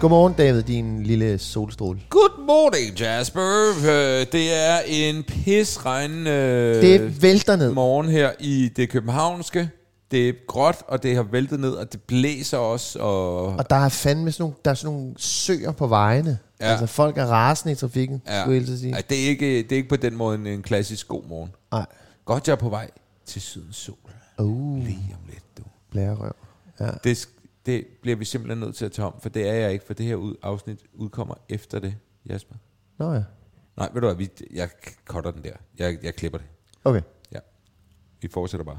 Godmorgen, David, din lille solstråle. Good morning, Jasper. Øh, Det er en pisregnende Det vælter ned. morgen her i det københavnske. Det er gråt, og det har væltet ned, og det blæser også. Og, Og der er fandme sådan nogle, der er sådan nogle søer på vejene. Ja. Ja. Altså, folk er rasende i trafikken, ja. skulle jeg sige. Ej, det, er ikke, det er ikke på den måde en, en klassisk god morgen. Nej. Godt, jeg er på vej til sydens sol. Uh, Lige om lidt, du. blærerøv. Ja. Det, det bliver vi simpelthen nødt til at tage om, for det er jeg ikke, for det her ud, afsnit udkommer efter det, Jasper. Nå ja. Nej, ved du hvad, vi, jeg cutter den der. Jeg, jeg klipper det. Okay. Ja. Vi fortsætter bare.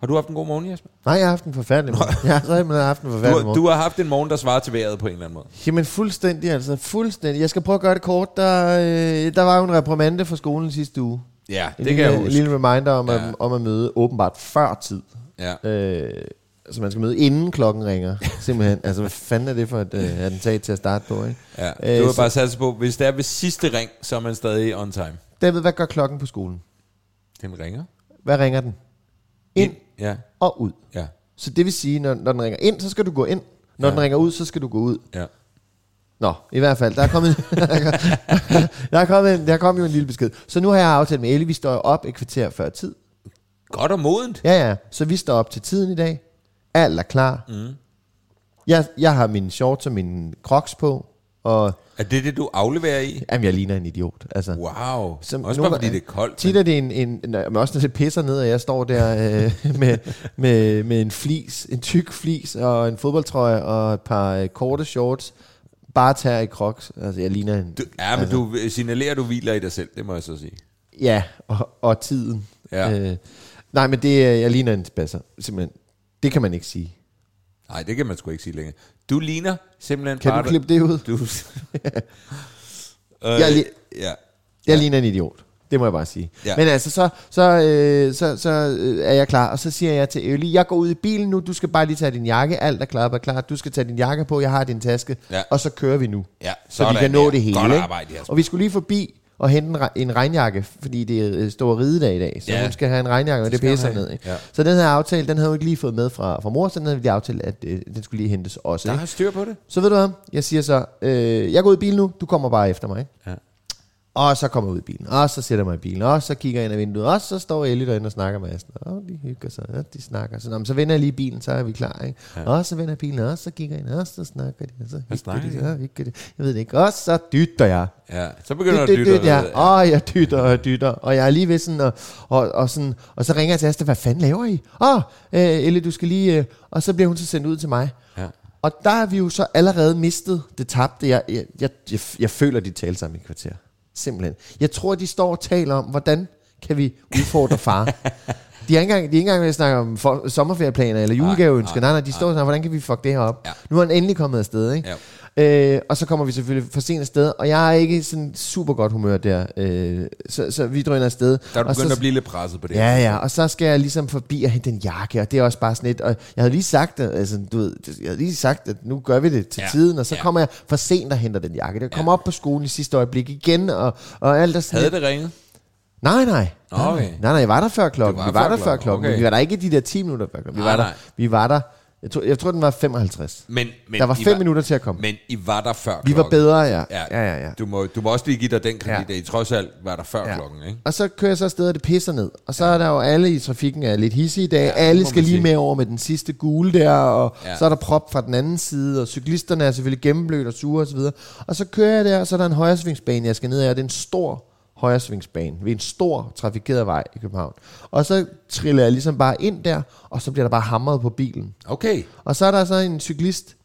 Har du haft en god morgen, Jasper? Nej, jeg har haft en forfærdelig morgen. Jeg har simpelthen haft en Du, forfærdelig har- morgen. du har haft en morgen, der svarer til vejret på en eller anden måde. Jamen fuldstændig altså, fuldstændig. Jeg skal prøve at gøre det kort. Der, øh, der var jo en reprimande fra skolen sidste uge. Ja, En det kan lille, jeg En huske. lille reminder om, Ja. at, om at møde åbenbart før tid. Ja. Øh, så man skal møde inden klokken ringer. Simpelthen. Altså, hvad fanden er det for et øh, attentat til at starte på, ikke? ja. Øh, Du har så- bare sat sig på, hvis det er ved sidste ring, så er man stadig on time. David, hvad gør klokken på skolen? Den ringer. Hvad ringer den? Ind Ja, og ud. ja, Så det vil sige, når, når den ringer ind, så skal du gå ind. Når Ja. den ringer ud, så skal du gå ud. ja. Nå, i hvert fald, der er kommet, der er kommet en, der kom jo en lille besked. Så nu har jeg aftalt med Ellie, vi står op et kvarter før tid. Godt og modent. Ja, ja, så vi står op til tiden i dag. Alt er klar. Mm. Jeg, jeg har mine shorts og mine crocs på, og Er det det, du afleverer i? jamen, jeg ligner en idiot. Altså, Wow. Som også nogle bare fordi det er koldt. Tit er det en, en, en men også når det pisser ned, og jeg står der øh, med, med, med en flis, en tyk flis og en fodboldtrøje og et par øh, korte shorts, bare tager i crocs. Altså, jeg ligner en... Du, ja, men altså, du signalerer, at du hviler i dig selv, det må jeg så sige. Ja, og, og tiden. Ja. Øh, nej, men det, jeg ligner en spasser. Simpelthen. Det kan man ikke sige. Nej, det kan man sgu ikke sige længere. Du ligner simpelthen Kan bare... du klippe det ud? Du... øh, Jeg li- ja. Jeg ligner en idiot. Det må jeg bare sige. Ja. Ja. Men altså, så, så, øh, så, så øh, er jeg klar, og så siger jeg til Ellie, jeg går ud i bilen nu, du skal bare lige tage din jakke, alt er klar, er klar, du skal tage din jakke på, jeg har din taske, Ja. og så kører vi nu. Ja, så vi sådan kan nå det hele. Godt arbejde, Jasper. og vi skulle lige forbi og hente en, en regnjakke, fordi det er øh, stor ridedag i dag, så Ja. hun skal have en regnjakke, og det, pisser ned. Ikke? Ja. Så den her aftale, den havde hun ikke lige fået med fra, fra mor, så den havde vi lige aftalt, at øh, den skulle lige hentes også. Der er styr på det. Så ved du hvad, jeg siger så, øh, jeg går ud i bilen nu, du kommer bare efter mig. Ikke? Ja. Og så kommer jeg ud i bilen, og så sætter jeg mig i bilen, og så kigger jeg ind ad vinduet, og så står Ellie derinde og snakker med Aston. Og de hygger sig, og de snakker. Så, nå, men så vender jeg lige bilen, så er vi klar. Ikke? Ja. Og så vender jeg bilen, og så kigger jeg ind, og så snakker de, og så hygger snakker de, og hygger de. Jeg ved det ikke. Og så dytter jeg. Ja, så begynder du at dyt, dytte. dyt, ja. Og jeg dytter og dytter, og jeg er lige ved sådan, og, og, og, sådan, og så ringer jeg til Asta, hvad fanden laver I? Åh, oh, øh, Ellie, du skal lige, øh, og så bliver hun så sendt ud til mig. Ja. Og der har vi jo så allerede mistet det tabte. Jeg, jeg, jeg, jeg, jeg føler, de taler sammen i kvarter. Simpelthen. Jeg tror, de står og taler om, hvordan kan vi udfordre far. De er ikke engang, de er ikke engang ved at snakke om for, sommerferieplaner eller julegaveønsker. Nej, nej, de står og snakker, hvordan kan vi fuck det her op? Ja. Nu er han endelig kommet afsted, ikke? Øh, og så kommer vi selvfølgelig for sent afsted, og jeg er ikke sådan super godt humør der. Øh, så, så vi drøner afsted. Der er du begyndt så, at blive lidt presset på det. Ja, ja, og så skal jeg ligesom forbi og hente en jakke, og det er også bare sådan lidt, og jeg havde lige sagt, at, altså, du ved, jeg havde lige sagt, at nu gør vi det til Ja, tiden, og så ja. kommer jeg for sent og henter den jakke. Jeg kommer op på skolen i sidste øjeblik igen, og, og alt er sådan Havde lidt- det ringet? Nej, nej. Okay. Nej, nej, jeg var der før klokken. Var vi var før der før klokken, okay. Vi var der ikke de der 10 minutter før klokken. Vi Nej, var der, vi var der jeg tror, jeg tror, den var 55. Men, men Der var I fem minutter til at komme. Men I var der før Vi var klokken. bedre, ja. Ja, ja, ja. Du, må, du må også lige give dig den kredit, Ja. ja. at I trods alt var der før Ja. klokken, ikke? Og så kører jeg så afsted, og det pisser ned. Og så er der jo alle i trafikken er lidt hissige i dag. Ja, Ja, alle skal lige sige. med over med den sidste gule der, og Ja. ja. så er der prop fra den anden side, og cyklisterne er selvfølgelig gennemblødt og sure osv. Og, og så kører jeg der, og så er der en højresvingsbane, jeg skal ned af, og det er en stor højresvingsbane ved en stor trafikeret vej i København. Og så triller jeg ligesom bare ind der, og så bliver der bare hamret på bilen. Okay. Og så er der så en cyklist,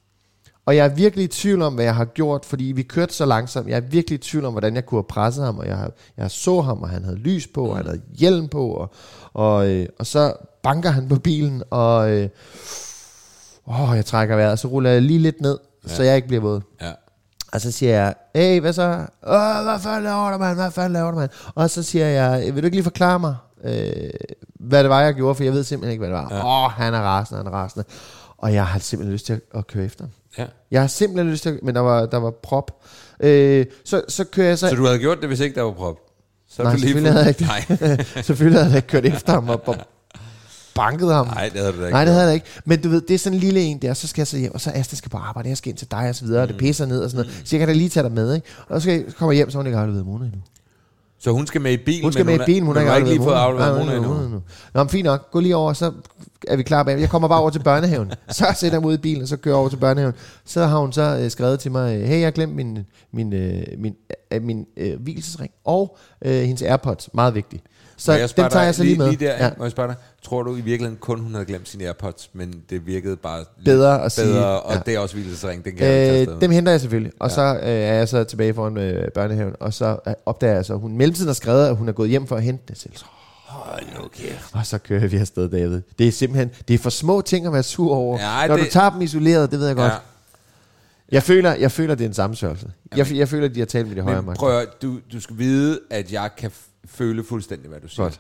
og jeg er virkelig i tvivl om, hvad jeg har gjort, fordi vi kørte så langsomt. Jeg er virkelig i tvivl om, hvordan jeg kunne have presset ham, og jeg, jeg så ham, og han havde lys på, og han havde hjelm på, og, og, øh, og så banker han på bilen, og øh, åh, jeg trækker vejret, og så ruller jeg lige lidt ned, ja. så jeg ikke bliver våd. Ja. Og så siger jeg, hey, hvad så? Åh, hvad fanden laver du, mand? Hvad fanden laver du, mand? Og så siger jeg, vil du ikke lige forklare mig, øh, hvad det var, jeg gjorde? For jeg ved simpelthen ikke, hvad det var. Åh, ja. oh, han er rasende, han er rasende. Og jeg har simpelthen lyst til at, at køre efter ham. ja. Jeg har simpelthen lyst til at, men der var, der var prop. Øh, så, så kører jeg så... Så du havde gjort det, hvis ikke der var prop? Så Nej, selvfølgelig havde jeg ikke Nej. selvfølgelig havde jeg ikke kørt efter ham og banket ham. Nej, det havde du da ikke Nej, det havde jeg ikke. Men du ved, det er sådan en lille en der, så skal jeg så hjem, og så Asta skal på arbejde, jeg skal ind til dig og så videre, og Mm. det pisser ned og sådan noget. Så jeg kan da lige tage dig med, ikke? Og så, skal jeg, så kommer jeg hjem, så har hun ikke afleveret Mona endnu. Så hun skal med i bilen, Hun skal med i bilen, hun men har ikke lige fået afleveret Mona endnu. nej. Nå, men fint nok. Gå lige over, så er vi klar bag. Jeg kommer bare over til børnehaven. Så sætter jeg mig ud i bilen, og så kører jeg over til børnehaven. Så har hun så øh, skrevet til mig, hey, jeg har glemt min, min, øh, min, øh, min øh, hvilesesring og øh, hendes Airpods. Meget vigtigt. Så den tager dig jeg så lige med. Lige der, ja. Må jeg spørge dig, tror du i virkeligheden kun, hun havde glemt sine Airpods, men det virkede bare Bedre at sige, bedre, og ja. det er også hvilesesring, den kan jeg Øh, afsted. dem henter jeg selvfølgelig, og ja. så øh, er jeg så tilbage foran øh, børnehaven, og så øh, opdager jeg så, at hun mellemtiden har skrevet, at hun er gået hjem for at hente det selv. Hold nu kæft. Og så kører vi afsted, David. Det er simpelthen, det er for små ting at være sur over. Ja, Når det- du tager dem isoleret, det ved jeg godt. Ja. Jeg føler, jeg føler, det er en sammensvørgelse. Jeg, jeg føler, de har talt med de højere magter. prøv at, du, du skal vide, at jeg kan føle fuldstændig, hvad du siger. Godt.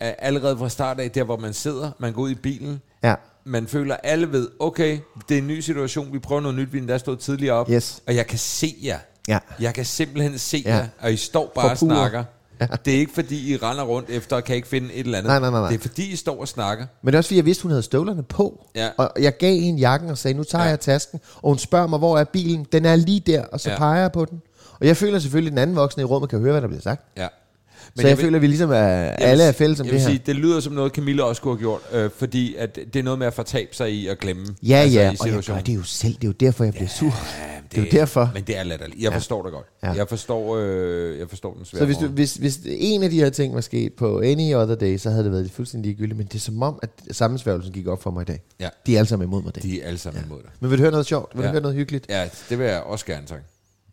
Allerede fra start af, der hvor man sidder, man går ud i bilen, Ja. man føler, alle ved, okay, det er en ny situation, vi prøver noget nyt, vi endda stået tidligere op, Yes. og jeg kan se jer. Ja. Jeg kan simpelthen se Ja. jer, og I står bare og snakker. Det er ikke fordi, I render rundt efter og kan ikke finde et eller andet. Nej, nej, nej, nej. Det er fordi, I står og snakker. Men det er også fordi, jeg vidste, hun havde støvlerne på. Ja. Og jeg gav hende jakken og sagde, nu tager Ja. ja. jeg tasken. Og hun spørger mig, hvor er bilen? Den er lige der, og så Ja. ja. peger jeg på den. Og jeg føler selvfølgelig, at den anden voksne i rummet kan høre, hvad der bliver sagt. Ja. Men så jeg, vil- føler, at vi ligesom er, jeg vil alle er fælles om jeg det vil her. Sige, det lyder som noget, Camilla også skulle have gjort, øh, fordi at det er noget med at fortabe sig i at glemme. Ja, altså, ja, og jeg gør det jo selv. Det er jo derfor, jeg bliver sur. Ja, det er jo derfor. Men det er latterligt. Jeg forstår det godt. Ja. Jeg forstår, øh, jeg forstår den svære Så hvis, du, hvis, hvis en af de her ting var sket på any other day, så havde det været fuldstændig ligegyldigt. Men det er som om, at sammensværgelsen gik op for mig i dag. Ja. De er alle sammen imod mig dag. De er alle sammen imod dig. Men vil du høre noget sjovt? Vil Ja. du høre noget hyggeligt? Ja, det vil jeg også gerne, tak.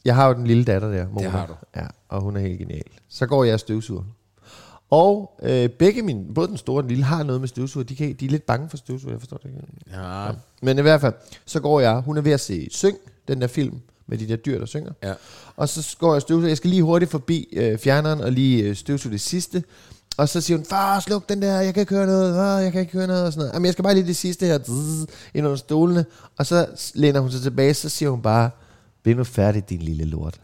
Jeg har jo den lille datter der, Mona. har du. Ja, og hun er helt genial. Så går jeg og støvsuger. Og øh, begge mine, både den store og den lille, har noget med støvsuger. De, kan, de er lidt bange for støvsuger, jeg forstår det ikke. Ja. Men i hvert fald, så går jeg, hun er ved at se Syng, den der film med de der dyr, der synger. Ja. Og så går jeg og støvsuger. Jeg skal lige hurtigt forbi øh, fjerneren og lige øh, støvsuge det sidste. Og så siger hun, far, sluk den der, jeg kan ikke høre noget, far, jeg kan ikke høre noget, og sådan noget. Jamen, jeg skal bare lige det sidste her, ind under stolene. Og så læner hun sig tilbage, så siger hun bare, bliv nu færdig, din lille lort.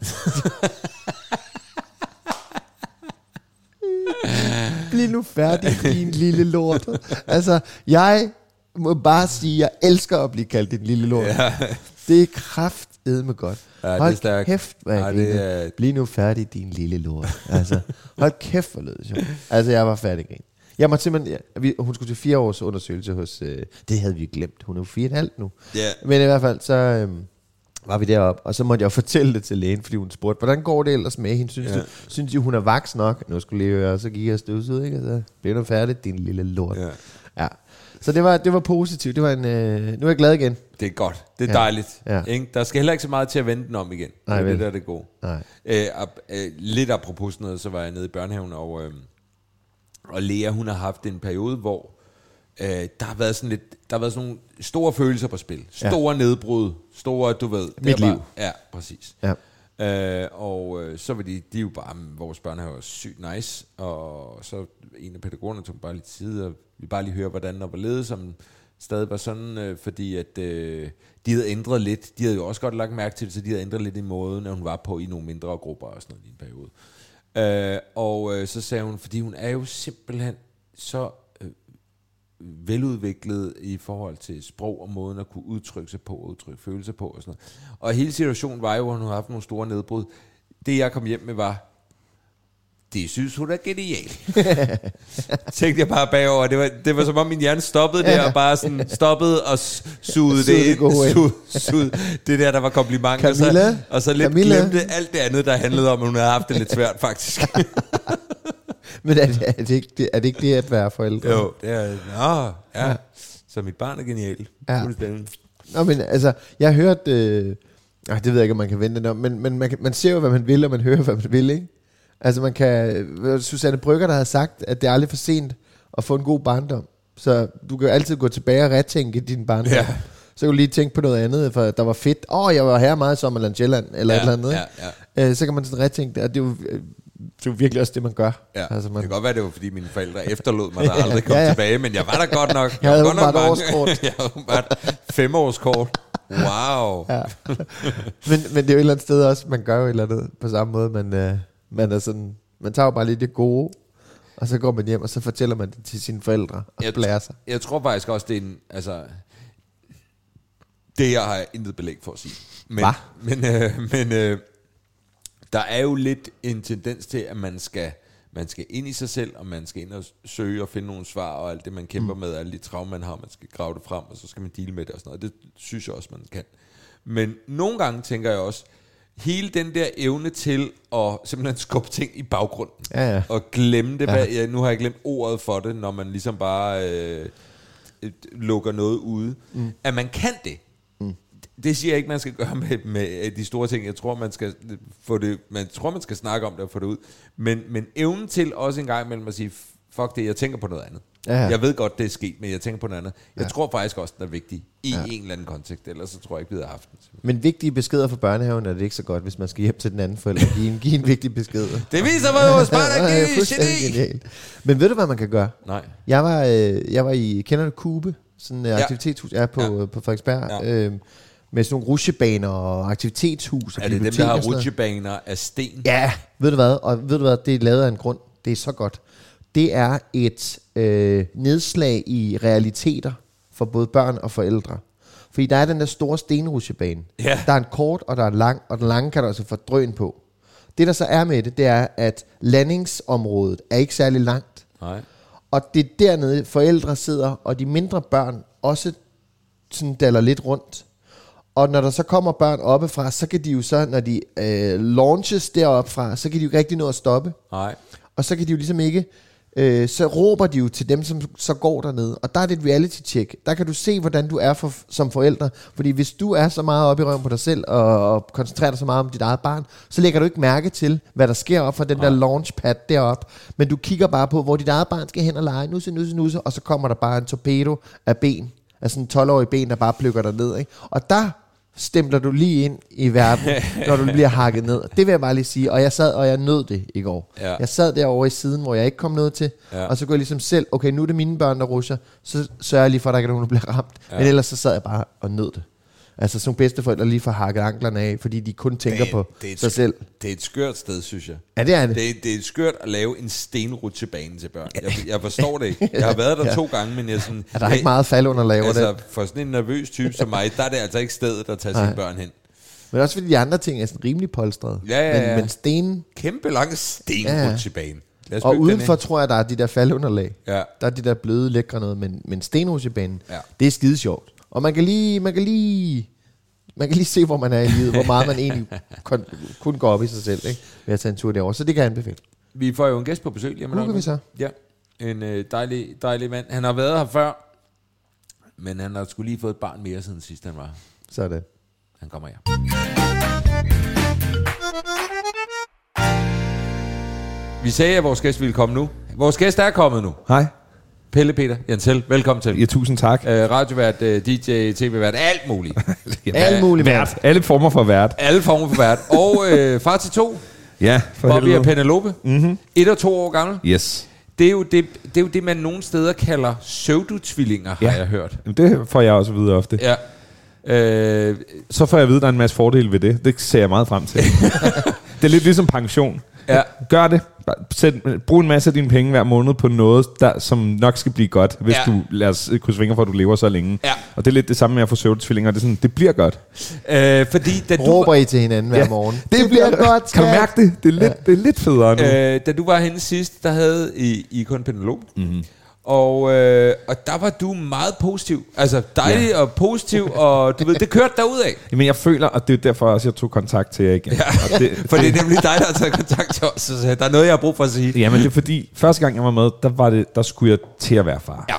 bliv nu færdig, din lille lort. Altså, jeg må bare sige, jeg elsker at blive kaldt din lille lort. Ja. Det er kraftedme godt. Ja, det er hold kæft, hvad Ja, det er- Bliv nu færdig, din lille lort. Altså, hold kæft, hvor lød det sjovt. Altså, jeg var færdig grin. Jeg måtte simpelthen, ja, vi, hun skulle til fire års undersøgelse hos, øh, det havde vi glemt, hun er jo fire og et halvt nu. Ja. Men i hvert fald, så øh, var vi deroppe, og så måtte jeg fortælle det til lægen, fordi hun spurgte, hvordan går det ellers med hende? Synes, Ja. du, synes I, hun er vaks nok? Nu skulle lige høre, og så gik jeg støvsud, ikke? Altså, blev nu færdig, din lille lort. Ja. ja. Så det var, det var positivt. Det var en, øh, nu er jeg glad igen. Det er godt. Det er Ja. dejligt. Ja. Ikke? Der skal heller ikke så meget til at vende den om igen. Nej, det er det, der er det gode. Nej. Øh, ap- øh, lidt apropos noget, så var jeg nede i børnehaven, og, øh, og Lea, hun har haft en periode, hvor Øh, der har været sådan lidt, der har været sådan nogle store følelser på spil. Store ja. nedbrud, store, du ved. Mit liv. Bare, ja, præcis. Ja. Øh, og øh, så var de, de jo bare, vores børnehave er sygt nice, og så en af pædagogerne tog bare lidt tid, og vi bare lige høre, hvordan der var ledet, som stadig var sådan, øh, fordi at øh, de havde ændret lidt, de havde jo også godt lagt mærke til det, så de havde ændret lidt i måden, at hun var på i nogle mindre grupper og sådan noget i en periode. Øh, og øh, så sagde hun, fordi hun er jo simpelthen så veludviklet i forhold til sprog og måden at kunne udtrykke sig på, udtrykke følelser på og sådan noget. Og hele situationen var jo, at hun havde haft nogle store nedbrud. Det jeg kom hjem med var, det synes hun er genialt. Tænkte jeg bare bagover. Det var, det var som om min hjerne stoppede der, og bare sådan stoppede og sugede det ind. Sugede, sugede det der, der var kompliment. Og så, og så lidt Camilla? glemte alt det andet, der handlede om, at hun havde haft det lidt svært, faktisk. Men er det, er, det ikke, det, er det ikke det at være forældre? jo, det er... Nå, ja. Så mit barn er genial. Ja. Nå, men altså, jeg har hørt... Øh, ej, det ved jeg ikke, om man kan vente det om, men, men man, kan, man ser jo, hvad man vil, og man hører, hvad man vil, ikke? Altså, man kan... øh, Susanne Brygger, der har sagt, at det er aldrig for sent at få en god barndom. Så du kan jo altid gå tilbage og retænke din barndom. Ja. Så kan du lige tænke på noget andet, for der var fedt. Åh, oh, jeg var her meget i Sommerland Sjælland, eller Ja, et eller andet. ja, ikke? Øh, så kan man sådan retænke det, og det er jo, øh, det er jo virkelig også det, man gør. Ja, Altså, man, det kan godt være, det var fordi mine forældre efterlod mig, der aldrig kom Ja, ja, tilbage, men jeg var der godt nok. Jeg havde godt nok åbenbart mange- årskort. jeg havde åbenbart femårskort. Wow. Ja. men, men det er jo et eller andet sted også, man gør jo et eller andet på samme måde, man, øh, man er sådan, man tager jo bare lidt det gode, og så går man hjem, og så fortæller man det til sine forældre, og Jeg, blærer sig. jeg tror faktisk også, det er en, altså, det jeg har jeg intet belæg for at sige. Men, Hva? men, øh, men øh, der er jo lidt en tendens til, at man skal, man skal ind i sig selv, og man skal ind og søge og finde nogle svar, og alt det, man kæmper mm. med, alle de traumer, man har, man skal grave det frem, og så skal man deal med det og sådan noget. Det synes jeg også, man kan. Men nogle gange tænker jeg også, hele den der evne til at simpelthen skubbe ting i baggrunden, Ja, ja. og glemme det. Ja. Ja. Ja, nu har jeg glemt ordet for det, når man ligesom bare øh, øh, lukker noget ude. Mm. At man kan det. Det siger jeg ikke, man skal gøre med, med de store ting. Jeg tror, man skal få det, man tror, man skal snakke om det og få det ud. Men, men evnen til også en gang imellem at sige, fuck det, jeg tænker på noget andet. Ja. Jeg ved godt, det er sket, men jeg tænker på noget andet. Jeg Ja. tror faktisk også, den er vigtig i ja. en eller anden kontekst. Ellers så tror jeg ikke, vi havde haft den. Men vigtige beskeder fra børnehaven er det ikke så godt, hvis man skal hjem til den anden forælder. Giv en, giv en vigtig besked. Det viser mig Sparta Ja, er geni. Men ved du, hvad man kan gøre? Nej. Jeg var, øh, jeg var i, kender du Kube? Sådan Ja. aktivitetshus, ja, på, Ja. på Frederiksberg. Ja. Ja. Med sådan nogle rutsjebaner og aktivitetshus og Er det dem, der har rutsjebaner af sten? Ja, ved du hvad? Og ved du hvad? Det er lavet af en grund. Det er så godt. Det er et øh, nedslag i realiteter for både børn og forældre. Fordi der er den der store stenrutsjebane. Ja. Der er en kort, og der er en lang, og den lange kan du altså få drøn på. Det der så er med det, det er, at landingsområdet er ikke særlig langt. Nej. Og det er dernede, forældre sidder, og de mindre børn også sådan daller lidt rundt. Og når der så kommer børn oppefra, så kan de jo så, når de øh, launches deroppe fra, så kan de jo ikke rigtig nå at stoppe. Nej. Og så kan de jo ligesom ikke, øh, så råber de jo til dem, som så går dernede. Og der er det et reality check. Der kan du se, hvordan du er for, som forældre. Fordi hvis du er så meget oppe i røven på dig selv, og, og koncentrerer dig så meget om dit eget barn, så lægger du ikke mærke til, hvad der sker op fra den der launchpad deroppe. Men du kigger bare på, hvor dit eget barn skal hen og lege, nusse, nusse, nusse, og så kommer der bare en torpedo af ben, af sådan en 12-årig ben, der bare plukker dig ned. Ikke? Og der stempler du lige ind i verden, når du bliver hakket ned. Det vil jeg bare lige sige. Og jeg sad, og jeg nød det i går. Ja. Jeg sad derovre i siden, hvor jeg ikke kom noget til, Ja. og så går jeg ligesom selv, okay, nu er det mine børn, der rusher, så sørger jeg lige for, at der ikke er nogen, der bliver ramt. Ja. Men ellers så sad jeg bare og nød det. Altså sådan nogle bedsteforældre lige får hakket anklerne af, fordi de kun tænker på et sig sk- selv. Det er et skørt sted, synes jeg. Ja, det er det. Det er, det er skørt at lave en stenrutsjebane til børn. Jeg, jeg forstår det ikke. Jeg har været der Ja. to gange, men jeg er sådan... Ja, der er ikke meget fald under laver altså, det. for sådan en nervøs type som mig, der er det altså ikke stedet at tage sine Nej. børn hen. Men også fordi de andre ting er sådan rimelig polstrede. Ja, ja, ja. Men, men sten, Kæmpe lang stenrutsjebane. Lad os og bygge den udenfor tror jeg, der er de der faldunderlag. Ja. Der er de der bløde, lækre noget, men, men stenrutsjebanen, Ja. det er skide sjovt. Og man kan lige, man kan lige, man kan lige se, hvor man er i livet, hvor meget man egentlig kun, kun går op i sig selv, ikke? ved at tage en tur derover. Så det kan jeg anbefale. Vi får jo en gæst på besøg lige om kan vi så? Ja, en øh, dejlig, dejlig mand. Han har været her før, men han har skulle lige fået et barn mere siden sidst han var. Sådan. Han kommer her. Vi sagde, at vores gæst ville komme nu. Vores gæst er kommet nu. Hej. Pelle Peter Jensel, velkommen til. Ja, tusind tak. Uh, radiovært, uh, DJ, tv-vært, alt muligt. Alt muligt vært. Alle former for vært. Alle former for vært. Og uh, far til to, Ja, for Bobby helvede. og Penelope. Mm-hmm. Et og to år gammel. Yes. Det er, jo det, det er jo det, man nogle steder kalder pseudotvillinger, har Ja. jeg hørt. Jamen, Det får jeg også at vide ofte. Ja. Øh, Så får jeg at vide, at der er en masse fordele ved det. Det ser jeg meget frem til. det er lidt ligesom pension. Ja. Gør det. Sæt, brug en masse af dine penge hver måned på noget, der, som nok skal blive godt, hvis Ja. du lader os krydse fingre for, at du lever så længe. Ja. Og det er lidt det samme med at få søvnetvillinger. Det, er sådan, det bliver godt. øh, fordi da du, Råber I til hinanden hver morgen. Det bliver godt, Kan du skat. mærke det? Det er lidt, det er lidt federe nu. øh, da du var henne sidst, der havde I, I kun Penelope. Mm-hmm. Og, øh, og der var du meget positiv. Altså dejlig ja. og positiv, og du ved, det kørte derudad. Men jeg føler, og det er derfor også, jeg tog kontakt til jer igen. Ja. Og det, For det er nemlig dig, der har taget kontakt til os. Så der er noget, jeg har brug for at sige. Jamen det er fordi, første gang jeg var med, der, var det, der skulle jeg til at være far. Ja.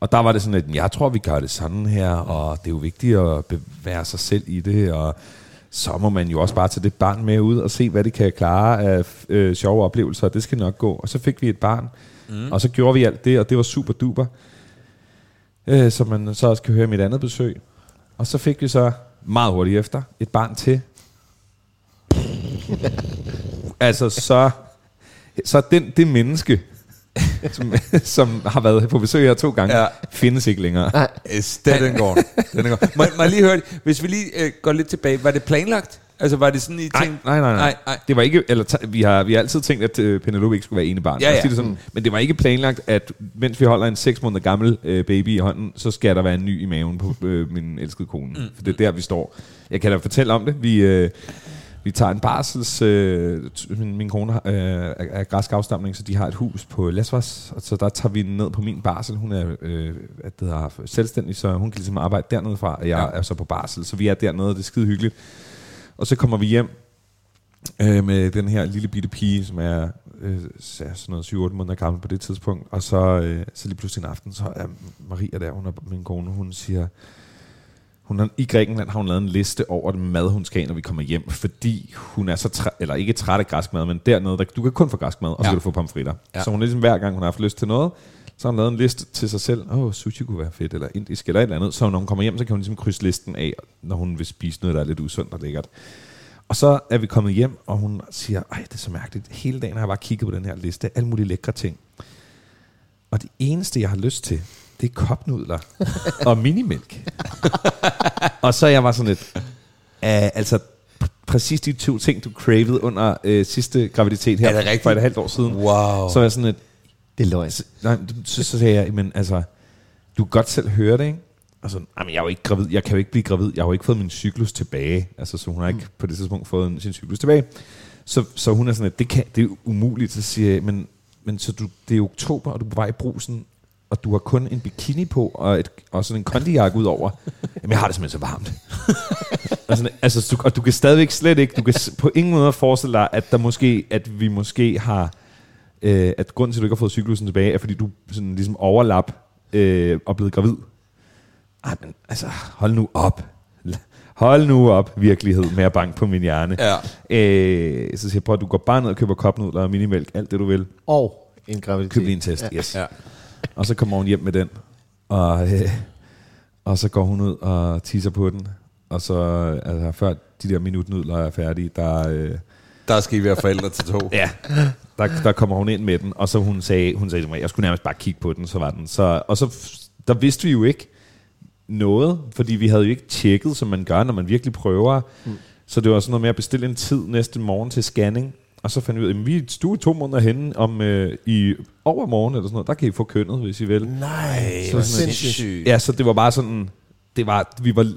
Og der var det sådan, at jeg tror, vi gør det sådan her, og det er jo vigtigt at bevæge sig selv i det, og så må man jo også bare tage det barn med ud og se, hvad det kan klare af øh, sjove oplevelser, og det skal nok gå. Og så fik vi et barn, mm. og så gjorde vi alt det, og det var super duper, øh, som man så også kan høre i mit andet besøg. Og så fik vi så meget hurtigt efter et barn til. altså så, så den, det menneske, som, som har været på besøg her to gange, Ja. findes ikke længere. Yes, den, den går. Den går. Må, må jeg lige høre det? Hvis vi lige øh, går lidt tilbage. Var det planlagt? Altså var det sådan, I Nej, tænkte? nej, nej, nej. nej, nej. Det var ikke, eller vi har, vi har altid tænkt, at øh, Penelope ikke skulle være ene barn. Ja, ja. Det sådan. Men det var ikke planlagt, at mens vi holder en 6 måneder gammel øh, baby i hånden, så skal der være en ny i maven på øh, min elskede kone. Mm. For det er der, vi står. Jeg kan da fortælle om det. Vi, øh, vi tager en barsels... Øh, min, min kone har, øh, er, er græsk afstamning, så de har et hus på Lesvos, og så der tager vi ned på min barsel. Hun er øh, at det hedder, selvstændig, så hun kan ligesom arbejde dernede fra, og jeg ja. er så på barsel. Så vi er dernede, og det er skide hyggeligt. Og så kommer vi hjem øh, med den her lille bitte pige, som er øh, så er sådan noget 7-8 måneder gammel på det tidspunkt. Og så, øh, så lige pludselig en aften, så er Maria der, hun er min kone, hun siger, hun har, i Grækenland har hun lavet en liste over den mad, hun skal have, når vi kommer hjem, fordi hun er så træt, eller ikke træt af græsk mad, men dernede, der, du kan kun få græsk mad, og så Ja. kan du få pomfritter. Ja. Så hun er ligesom hver gang, hun har haft lyst til noget, så har hun lavet en liste til sig selv. Åh, oh, sushi kunne være fedt, eller indisk, eller et eller andet. Så når hun kommer hjem, så kan hun ligesom krydse listen af, når hun vil spise noget, der er lidt usundt og lækkert. Og så er vi kommet hjem, og hun siger, ej, det er så mærkeligt. Hele dagen har jeg bare kigget på den her liste, alle mulige lækre ting. Og det eneste, jeg har lyst til, det er kopnudler og minimælk. og så er jeg var sådan lidt, uh, altså pr- præcis de to ting, du cravede under øh, sidste graviditet her Er det rigtigt? for et halvt år siden. Wow. Så er jeg sådan lidt, Det er løgn. så, nej, så, så sagde jeg, men altså, du kan godt selv høre det, ikke? Og så, jamen, jeg er jo ikke gravid, jeg kan jo ikke blive gravid, jeg har jo ikke fået min cyklus tilbage. Altså, så hun har ikke på det tidspunkt fået sin cyklus tilbage. Så, så hun er sådan, at det, kan, det er umuligt, så siger jeg, men, men så du, det er oktober, og du er på vej i brusen, og du har kun en bikini på, og, et, og sådan en kondijakke ud over. Jamen, jeg har det simpelthen så varmt. og, sådan, altså, du, og du kan stadigvæk slet ikke, du kan på ingen måde forestille dig, at, der måske, at vi måske har, øh, at grunden til, at du ikke har fået cyklusen tilbage, er, fordi du sådan ligesom overlap øh, og blevet gravid. Ej, men altså, hold nu op. Hold nu op, virkelighed, med at banke på min hjerne. Ja. Øh, så siger jeg, prøv at du går bare ned og køber kopnudler og minimælk, alt det du vil. Og en graviditet. Køb lige en test, Ja. yes. Ja. Og så kommer hun hjem med den, og, øh, og så går hun ud og tisser på den. Og så, altså før de der minutnudler er færdige, der, øh, Der skal I være forældre til to. ja, der, der kommer hun ind med den, og så hun sagde, hun sagde til mig, jeg skulle nærmest bare kigge på den, så var den. Så, og så, der vidste vi jo ikke noget, fordi vi havde jo ikke tjekket, som man gør, når man virkelig prøver. Mm. Så det var sådan noget med at bestille en tid næste morgen til scanning, og så fandt vi ud af, at vi stue to måneder henne om øh, i overmorgen eller sådan noget, der kan I få kønnet, hvis I vil. Nej, så sindssygt. sindssygt. Ja, så det var bare sådan, det var, vi var,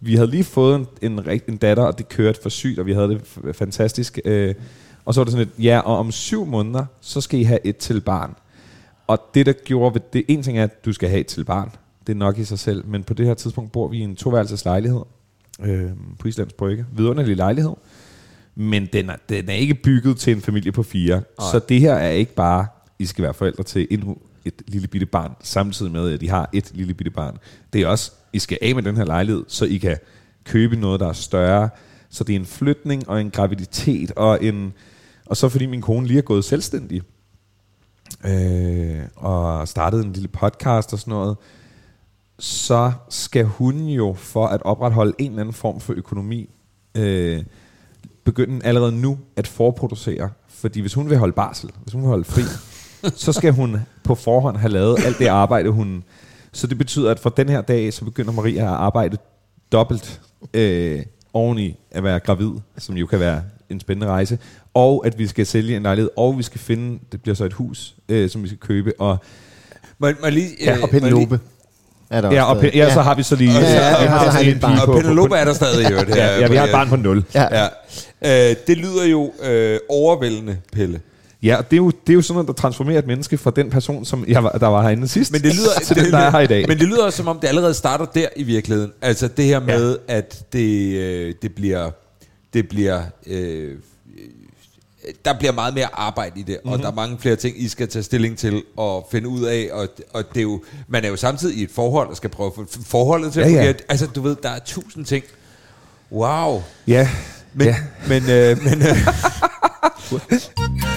vi havde lige fået en, en, en datter, og det kørte for sygt, og vi havde det fantastisk. Øh, og så var det sådan lidt, ja, og om syv måneder, så skal I have et til barn. Og det, der gjorde ved det, en ting er, at du skal have et til barn. Det er nok i sig selv. Men på det her tidspunkt bor vi i en toværelses lejlighed øh, på Islands Brygge. Vidunderlig lejlighed. Men den er, den er ikke bygget til en familie på fire. Nej. Så det her er ikke bare, I skal være forældre til endnu et lille bitte barn, samtidig med, at I har et lille bitte barn. Det er også, I skal af med den her lejlighed, så I kan købe noget, der er større. Så det er en flytning og en graviditet, og en... Og så fordi min kone lige er gået selvstændig, øh, og startede en lille podcast og sådan noget, så skal hun jo for at opretholde en eller anden form for økonomi, øh, begynde allerede nu at forproducere. Fordi hvis hun vil holde barsel, hvis hun vil holde fri, så skal hun på forhånd have lavet alt det arbejde, hun... Så det betyder, at fra den her dag, så begynder Maria at arbejde dobbelt øh, oveni at være gravid, som jo kan være en spændende rejse, og at vi skal sælge en lejlighed, og vi skal finde, det bliver så et hus, øh, som vi skal købe, og Må, må lige, Ja, øh, og jeg lige- Penelope. Er der Ja, og. Pe- ja, så har vi så lige... Ja, ja, ja, har så så har lige I et barn. pige Og på- på- Penelope er der stadig jo. Det Ja, ja, vi har et barn på 0. Ja. Ja. Øh, det lyder jo øh, overvældende, Pelle. Ja, og det er, jo, det er jo sådan noget, der transformerer et menneske fra den person, som jeg var, der var herinde sidst, Men det lyder, til den, der er her i dag. Men det lyder som om det allerede starter der i virkeligheden. Altså det her med, ja. at det, øh, det bliver... Det bliver øh, der bliver meget mere arbejde i det, mm-hmm. og der er mange flere ting, I skal tage stilling til og finde ud af, og, og det er jo, man er jo samtidig i et forhold, og skal prøve at få forholdet til at Ja, ja. Altså, du ved, der er tusind ting. Wow. ja, Men, ja. men, øh, men øh,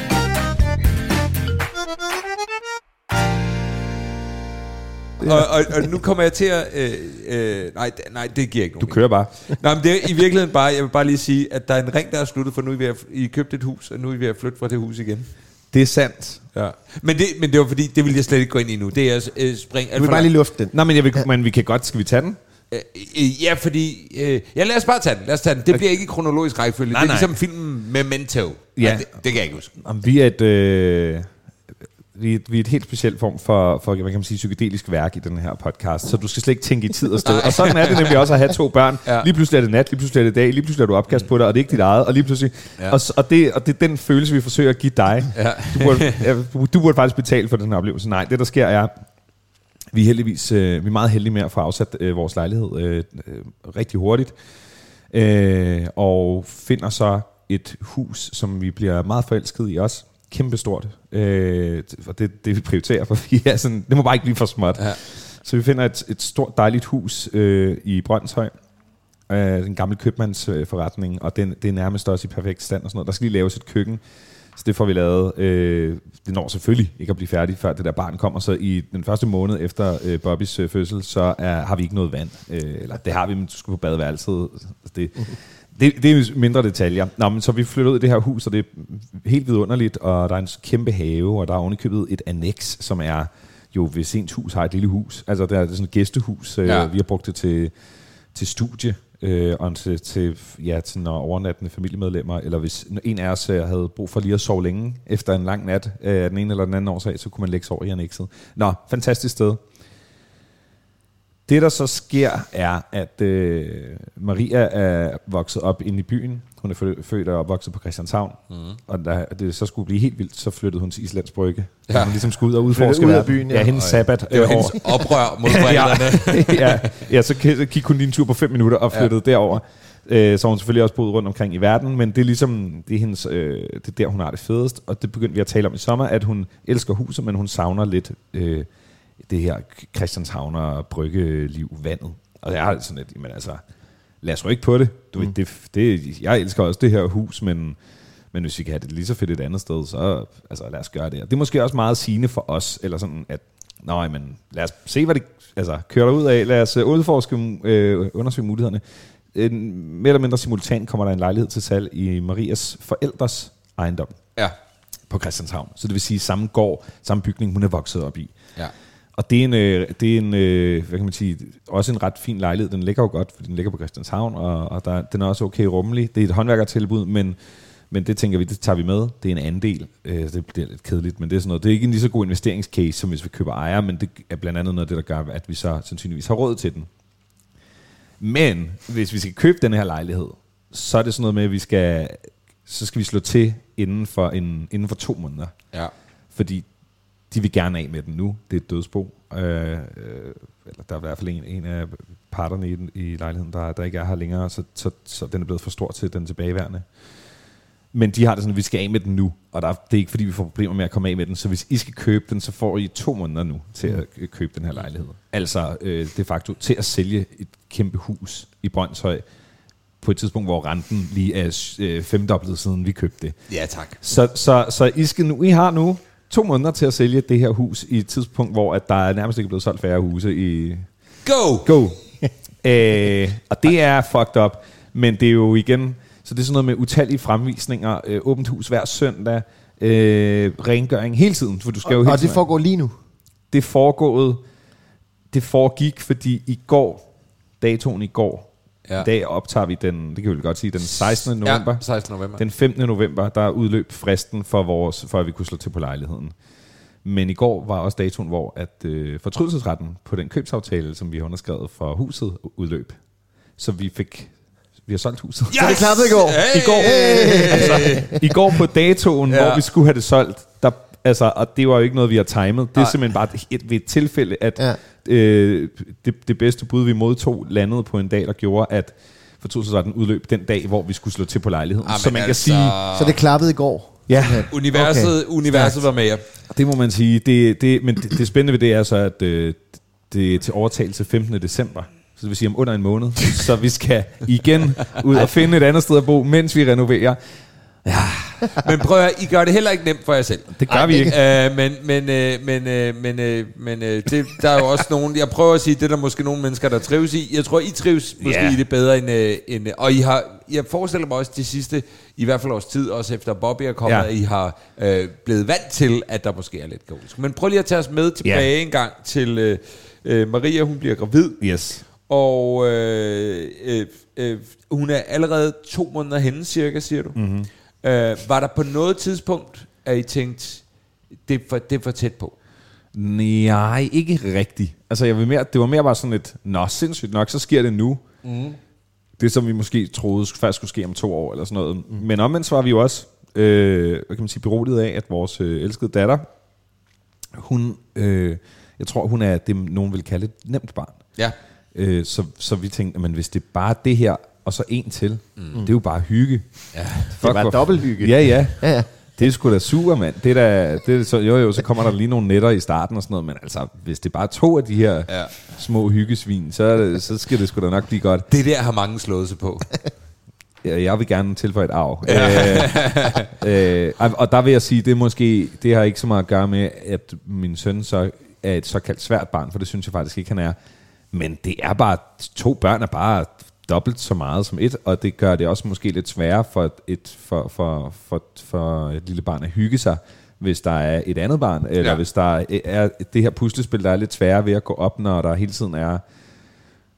og, og, og nu kommer jeg til at... Øh, øh, nej, nej, det giver ikke nogen Du kører bare. mening. Nej, men det er i virkeligheden bare... Jeg vil bare lige sige, at der er en ring, der er sluttet, for nu er I ved at, I købt et hus, og nu er I ved at flytte fra det hus igen. Det er sandt. Ja. Men, det, men det var fordi, det vil jeg slet ikke gå ind i nu. Det er øh, spring... Du vil bare lige lufte den. Nej, men, jeg vil, men vi kan godt, skal vi tage den? Øh, øh, ja, fordi... Øh, ja, lad os bare tage den. Lad os tage den. Det bliver ikke i kronologisk rækkefølge. Nej, det er nej. ligesom filmen Memento. Ja. Nej, det, det kan jeg ikke huske. Om vi er et... Øh, vi er, et, vi er et helt specielt form for, for, hvad kan man sige, psykedelisk værk i den her podcast, så du skal slet ikke tænke i tid og sted. og sådan er det nemlig også at have to børn. Ja. Lige pludselig er det nat, lige pludselig er det dag, lige pludselig er du opkast på dig, og det er ikke dit eget, og lige pludselig... Ja. Og, og, det, og det er den følelse, vi forsøger at give dig. Ja. Du, burde, du burde faktisk betale for den her oplevelse. Nej, det der sker er, vi er heldigvis øh, vi er meget heldige med at få afsat øh, vores lejlighed øh, øh, rigtig hurtigt. Øh, og finder så et hus, som vi bliver meget forelsket i også. Kæmpestort. Øh, og det, det vi prioriterer, for vi er sådan, det må bare ikke blive for småt. Ja. Så vi finder et, et stort dejligt hus øh, i Brøndshøj. Øh, en gammel købmandsforretning, øh, forretning, og den, det er nærmest også i perfekt stand og sådan noget. Der skal lige laves et køkken, så det får vi lavet. Øh, det når selvfølgelig ikke at blive færdigt, før det der barn kommer. Så i den første måned efter øh, Bobbys øh, fødsel, så er, har vi ikke noget vand. Øh, eller det har vi, men du skal på badeværelset. Det, det, det er mindre detaljer. Nå, men så vi flytter ud i det her hus, og det er helt vidunderligt, og der er en kæmpe have, og der er ovenikøbet et annex, som er jo ved sent hus har et lille hus. Altså det er sådan et gæstehus. Ja. Ja. Vi har brugt det til, til studie, øh, og til, til, ja, til når overnattende familiemedlemmer, eller hvis en af os øh, havde brug for lige at sove længe efter en lang nat øh, af den ene eller den anden årsag, så kunne man lægge sig over i annexet. Nå, fantastisk sted. Det, der så sker, er, at øh, Maria er vokset op inde i byen. Hun er fø- født og opvokset på Christianshavn. Mm. Og da det så skulle blive helt vildt, så flyttede hun til Islands Brygge. Ja. Ja. Hun ligesom skulle ud og udforske ud af byen, ja. ja. hendes sabbat. Det var øh, hendes oprør mod forældrene. ja, ja, så ki- så gik hun lige en tur på fem minutter og flyttede ja. derover. Øh, så har hun selvfølgelig også boet rundt omkring i verden, men det er ligesom, det er, hendes, øh, det er der, hun har det fedest, og det begyndte vi at tale om i sommer, at hun elsker huset, men hun savner lidt øh, det her Christianshavner bryggeliv, vandet. Og jeg har sådan lidt, jamen altså, lad os rykke på det. Du mm. ved, det, det. Jeg elsker også det her hus, men, men hvis vi kan have det lige så fedt et andet sted, så altså, lad os gøre det. Og det er måske også meget sigende for os, eller sådan, at nej, men lad os se, hvad det altså, kører ud af. Lad os øh, udforske, øh, undersøge mulighederne. Øh, mere eller mindre simultant kommer der en lejlighed til salg i Marias forældres ejendom Ja. på Christianshavn. Så det vil sige samme gård, samme bygning, hun er vokset op i. Ja. Og det er en, øh, det er en øh, hvad kan man sige, også en ret fin lejlighed. Den ligger jo godt, fordi den ligger på Christianshavn, og, og der, den er også okay rummelig. Det er et håndværkertilbud, men, men det tænker vi, det tager vi med. Det er en andel. Øh, det bliver lidt kedeligt, men det er sådan noget. Det er ikke en lige så god investeringscase, som hvis vi køber ejer, men det er blandt andet noget af det, der gør, at vi så sandsynligvis har råd til den. Men hvis vi skal købe den her lejlighed, så er det sådan noget med, at vi skal, så skal vi slå til inden for, en, inden for to måneder. Ja. Fordi de vil gerne af med den nu. Det er et dødsbo. Øh, øh, eller der er i hvert fald en, en af parterne i, den, i lejligheden, der, der ikke er her længere, så, så, så den er blevet for stor til den tilbageværende. Men de har det sådan, at vi skal af med den nu, og der, er- det er ikke fordi, vi får problemer med at komme af med den, så hvis I skal købe den, så får I to måneder nu til at øh, købe den her lejlighed. Altså øh, de facto til at sælge et kæmpe hus i Brøndshøj, på et tidspunkt, hvor renten lige er øh, femdoblet siden vi købte det. Ja, tak. Så, så, så I, skal nu, I har nu to måneder til at sælge det her hus i et tidspunkt, hvor at der er nærmest ikke blevet solgt færre huse i... Go! Go! øh, og det er fucked up, men det er jo igen... Så det er sådan noget med utallige fremvisninger, øh, åbent hus hver søndag, øh, rengøring hele tiden, for du skal jo Og, hele og det foregår lige nu. det foregået, det foregik, fordi i går, datoen i går, Ja. i dag optager vi den, det kan vi godt sige, den 16. november. Ja, 16. november. Den 15. november, der udløb fristen for, vores, for at vi kunne slå til på lejligheden. Men i går var også datoen, hvor at øh, fortrydelsesretten på den købsaftale, som vi har underskrevet for huset, udløb. Så vi fik vi har solgt huset. Så det klappede i går. Hey! I går, altså, I går på datoen, ja. hvor vi skulle have det solgt, der, altså, og det var jo ikke noget, vi har timet. Det er Nej. simpelthen bare et, ved et tilfælde, at Ja. ja. øh, det, det bedste bud, vi modtog, landede på en dag, der gjorde, at fortrydelsesretten udløb den dag, hvor vi skulle slå til på lejligheden. Ah, så man kan altså- sige, Så det klappede i går. ja, Universet, okay. universet var med jer. det må man sige. Det, det, men det, det spændende ved det er så, at øh, det er til overtagelse 15. december. Så det vil sige om under en måned. så vi skal igen ud og finde et andet sted at bo, mens vi renoverer. Men prøv at I gør det heller ikke nemt for jer selv. Det gør vi ikke. Uh, men men, uh, men, uh, men, uh, men uh, det, der er jo også nogen, jeg prøver at sige, det er der måske nogle mennesker, der trives i. Jeg tror, I trives måske Ja. i det bedre end, uh, end og I har, jeg forestiller mig også de sidste, i hvert fald års tid, også efter Bobby er kommet, Ja. at I har uh, blevet vant til, at der måske er lidt kaotisk. Men prøv lige at tage os med tilbage en gang til uh, uh, Maria, hun bliver gravid. Yes. Og øh, øh, øh, hun er allerede to måneder henne, cirka, siger du. Mm-hmm. Øh, var der på noget tidspunkt, at I tænkte, det er for, det er for tæt på? Nej, ikke rigtigt. Altså, jeg vil mere, det var mere bare sådan et, nå, sindssygt nok, så sker det nu. Mm. Det, som vi måske troede først skulle ske om to år, eller sådan noget. Mm. Men omvendt var vi jo også, øh, hvad kan man sige, beroliget af, at vores øh, elskede datter, hun, øh, jeg tror, hun er det, nogen vil kalde et nemt barn. Ja. Øh, så, så vi tænkte, men hvis det er bare det her, og så en til, mm. det er jo bare hygge. Ja. Fuck, var hvor- dobbelthygge. Ja, ja. Ja, ja. Det er sgu da super, mand. Det er da, det er så, jo, jo, så kommer der lige nogle netter i starten og sådan noget, men altså, hvis det bare er to af de her Ja. ja. små hyggesvin, så, det, så skal det sgu da nok blive godt. Det der har mange slået sig på. Ja, Jeg vil gerne tilføje et arv. øh, øh, og der vil jeg sige, det er måske, det har ikke så meget at gøre med, at min søn så er et såkaldt svært barn, for det synes jeg faktisk ikke, han er. Men det er bare, to børn er bare dobbelt så meget som et, og det gør det også måske lidt sværere for et, for, for, for, for et lille barn at hygge sig, hvis der er et andet barn, eller Ja. hvis der er det her puslespil, der er lidt sværere ved at gå op, når der hele tiden er,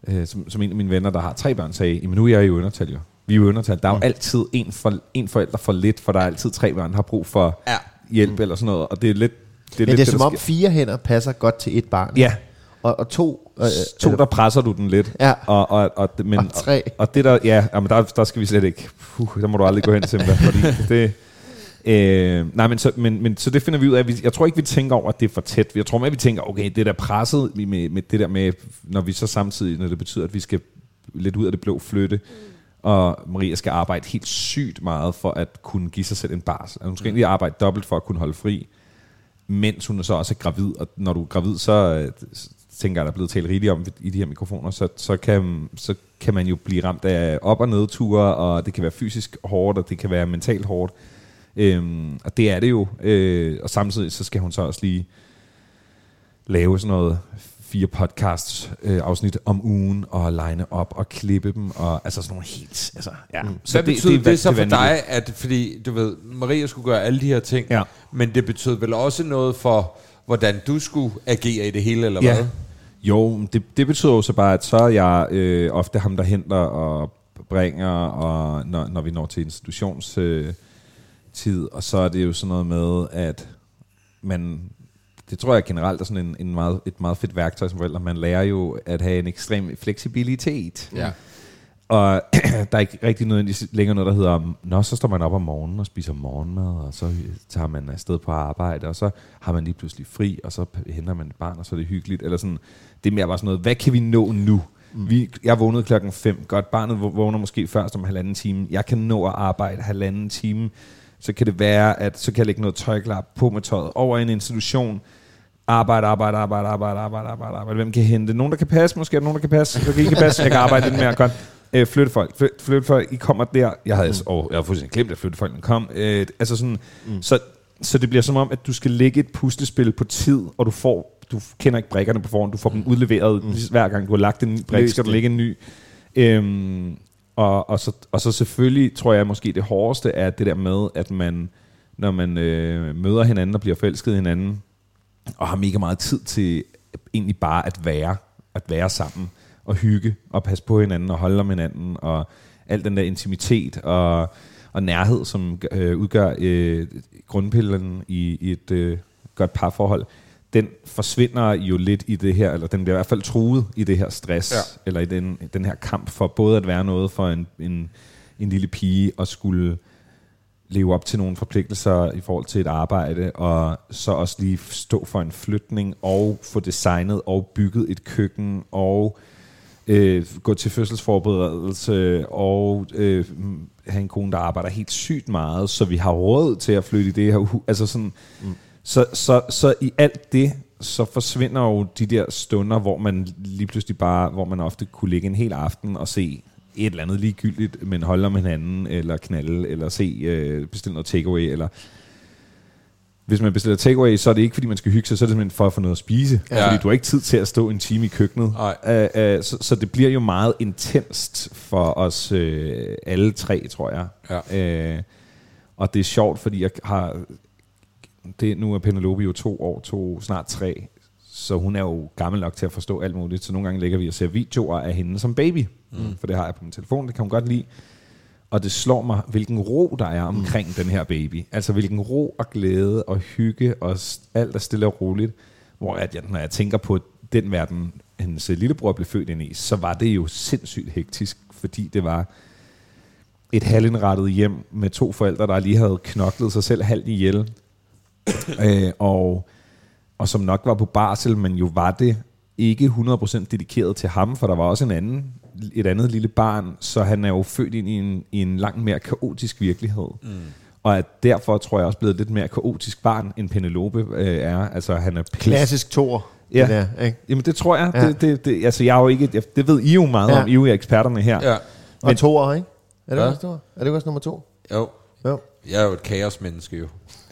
øh, som, som en af mine venner, der har tre børn, sagde, men nu er jeg jo undertal jo. Vi er jo undertal. Der er jo altid en, for, en forælder for lidt, for der er altid tre børn, der har brug for Ja. hjælp eller sådan noget, og det er lidt det, er Men lidt det er som om fire hænder passer godt til et barn. Ja, Og, og to... Øh, to, eller- der presser du den lidt. Ja. Og, og, og, men, Og tre. Og, og det der, ja, jamen der, der skal vi slet ikke. Puh, der må du aldrig gå hen til mig, fordi det... Øh, nej, men så, men, men så det finder vi ud af. Vi, jeg tror ikke, vi tænker over, at det er for tæt. Jeg tror mere, vi tænker, okay, det der presset med, med det der med, når vi så samtidig, når det betyder, at vi skal lidt ud af det blå flytte, og Maria skal arbejde helt sygt meget for at kunne give sig selv en bars. Altså, hun skal egentlig arbejde dobbelt for at kunne holde fri, mens hun så også er gravid. Og når du er gravid, så øh, tænker jeg, der er blevet talt rigeligt om i de her mikrofoner, så, så, kan, så kan man jo blive ramt af op- og nedture, og det kan være fysisk hårdt, og det kan være mentalt hårdt. Øhm, og det er det jo. Øh, og samtidig så skal hun så også lige lave sådan noget fire podcasts øh, afsnit om ugen og line op og klippe dem og altså sådan nogle helt altså ja. Mm. Så Hvad betyder det, det, det så for dig, at fordi du ved, Maria skulle gøre alle de her ting, Ja. men det betød vel også noget for, hvordan du skulle agere i det hele, eller Ja. hvad? Jo, det, det betyder jo så bare, at så er jeg øh, ofte ham, der henter og bringer, og når, når vi når til institutionstid, øh, tid, og så er det jo sådan noget med, at man, det tror jeg generelt er sådan en, en meget, et meget fedt værktøj som forældre, Man lærer jo at have en ekstrem fleksibilitet. Ja. Og der er ikke rigtig noget, længere noget, der hedder, nå, så står man op om morgenen og spiser morgenmad, og så tager man afsted på arbejde, og så har man lige pludselig fri, og så henter man et barn, og så er det hyggeligt. Eller sådan, det er mere bare sådan noget, hvad kan vi nå nu? Mm. Vi, jeg vågnede klokken 5, godt, barnet vå- vågner måske først om halvanden time, jeg kan nå at arbejde halvanden time, så kan det være, at så kan jeg lægge noget tøj klar på med tøjet over i en institution, arbejde, arbejde, arbejde, arbejde, arbejde, arbejde, arbejde. Hvem kan hente? Nogen, der kan passe? Måske er der nogen, der kan passe. I kan passe. Jeg kan arbejde lidt mere. Godt. Øh, flytte folk. Flyt, flytte folk. I kommer der. Jeg havde, mm. oh, jeg havde fuldstændig glemt, at flytte folk kom. Øh, altså sådan, mm. så, så det bliver som om, at du skal lægge et puslespil på tid, og du får, du kender ikke brikkerne på forhånd, du får dem udleveret mm. hver gang, du har lagt en ny brik, skal du lægge en ny. Øhm, og, og, så, og så selvfølgelig, tror jeg måske det hårdeste er det der med, at man, når man øh, møder hinanden og bliver forelsket hinanden, og har mega meget tid til egentlig bare at være, at være sammen, og hygge, og passe på hinanden, og holde om hinanden, og al den der intimitet og, og nærhed, som øh, udgør øh, grundpillen i, i et øh, godt parforhold, den forsvinder jo lidt i det her, eller den bliver i hvert fald truet i det her stress, Ja. eller i den, den her kamp for både at være noget for en, en, en lille pige, og skulle leve op til nogle forpligtelser i forhold til et arbejde, og så også lige stå for en flytning, og få designet og bygget et køkken, og øh, gå til fødselsforberedelse, og øh, have en kone, der arbejder helt sygt meget, så vi har råd til at flytte i det her hus. Altså sådan, mm. så, så, så i alt det, så forsvinder jo de der stunder, hvor man lige pludselig bare, hvor man ofte kunne ligge en hel aften og se et eller andet ligegyldigt, men holde om hinanden, eller knalde, eller se, øh, bestille noget takeaway, eller hvis man bestiller takeaway, så er det ikke, fordi man skal hygge sig, så er det simpelthen for at få noget at spise. Ja. Fordi du har ikke tid til at stå en time i køkkenet. Nej. Uh, uh, så, så det bliver jo meget intenst for os uh, alle tre, tror jeg. Ja. Uh, og det er sjovt, fordi jeg har... Det, nu er Penelope jo to år, to, snart tre, så hun er jo gammel nok til at forstå alt muligt. Så nogle gange lægger vi og ser videoer af hende som baby. Mm. For det har jeg på min telefon, det kan hun godt lide. Og det slår mig, hvilken ro der er omkring mm. den her baby. Altså hvilken ro og glæde og hygge og alt er stille og roligt. Hvor at jeg, når jeg tænker på den verden, hendes øh, lillebror blev født ind i, så var det jo sindssygt hektisk, fordi det var et halvindrettet hjem med to forældre, der lige havde knoklet sig selv halvt ihjel. øh, og, og som nok var på barsel, men jo var det ikke 100% dedikeret til ham, for der var også en anden, et andet lille barn, så han er jo født ind i en, i en langt mere kaotisk virkelighed. Mm. Og at derfor tror jeg også blevet et lidt mere kaotisk barn, end Penelope øh, er. Altså han er pis- Klassisk Thor. Ja. Det der, ikke? Jamen det tror jeg. Ja. Ja. Det, det, det, altså jeg er jo ikke, jeg, det ved I jo meget Ja. ja. om, I er eksperterne her. Ja. Og Men- Thor, ikke? Er det Hvad? også? Er det også nummer to? Jo. Jo. Jeg er jo et kaosmenneske jo.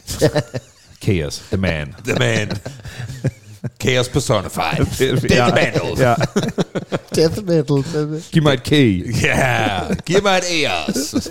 Chaos, the man. The man. Chaos personified. ja. Battle. ja. Death metal. Giv mig et K. Ja, giv mig et Eos.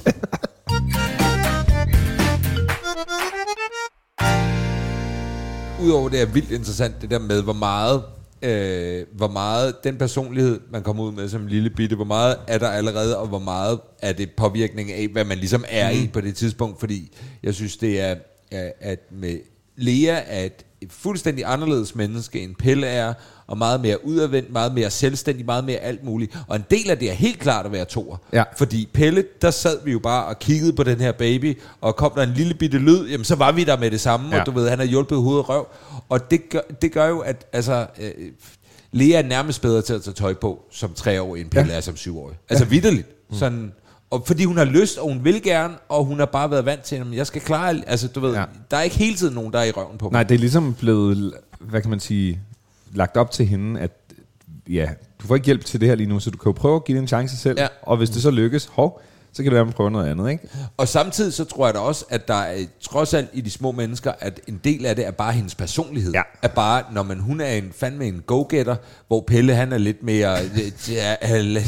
Udover det er vildt interessant, det der med, hvor meget, øh, hvor meget den personlighed, man kommer ud med som en lille bitte, hvor meget er der allerede, og hvor meget er det påvirkning af, hvad man ligesom er mm. i på det tidspunkt, fordi jeg synes, det er, er- at med Lea er et fuldstændig anderledes menneske, end Pelle er, og meget mere udadvendt, meget mere selvstændig, meget mere alt muligt. Og en del af det er helt klart at være toer. Ja. Fordi Pelle, der sad vi jo bare og kiggede på den her baby, og kom der en lille bitte lyd, jamen så var vi der med det samme, ja. Og du ved, han har hjulpet hoved og røv. Og det gør, det gør jo, at altså, øh, Lea er nærmest bedre til at tage tøj på som tre år, end Pelle ja. er som syvårig. Altså ja. vidderligt. Sådan, og fordi hun har lyst, og hun vil gerne, og hun har bare været vant til, at jeg skal klare, alt." altså du ved. Ja. der er ikke hele tiden nogen, der er i røven på mig. Nej, det er ligesom blevet, hvad kan man sige, lagt op til hende, at ja, du får ikke hjælp til det her lige nu, så du kan jo prøve at give det en chance selv. Ja. Og hvis det så lykkes, hov, så kan det være, man prøver noget andet, ikke? Og samtidig så tror jeg da også, at der er trods alt i de små mennesker, at en del af det er bare hendes personlighed. Ja. At bare, når man, hun er en fandme en go-getter, hvor Pelle han er lidt mere... Ja, er lidt,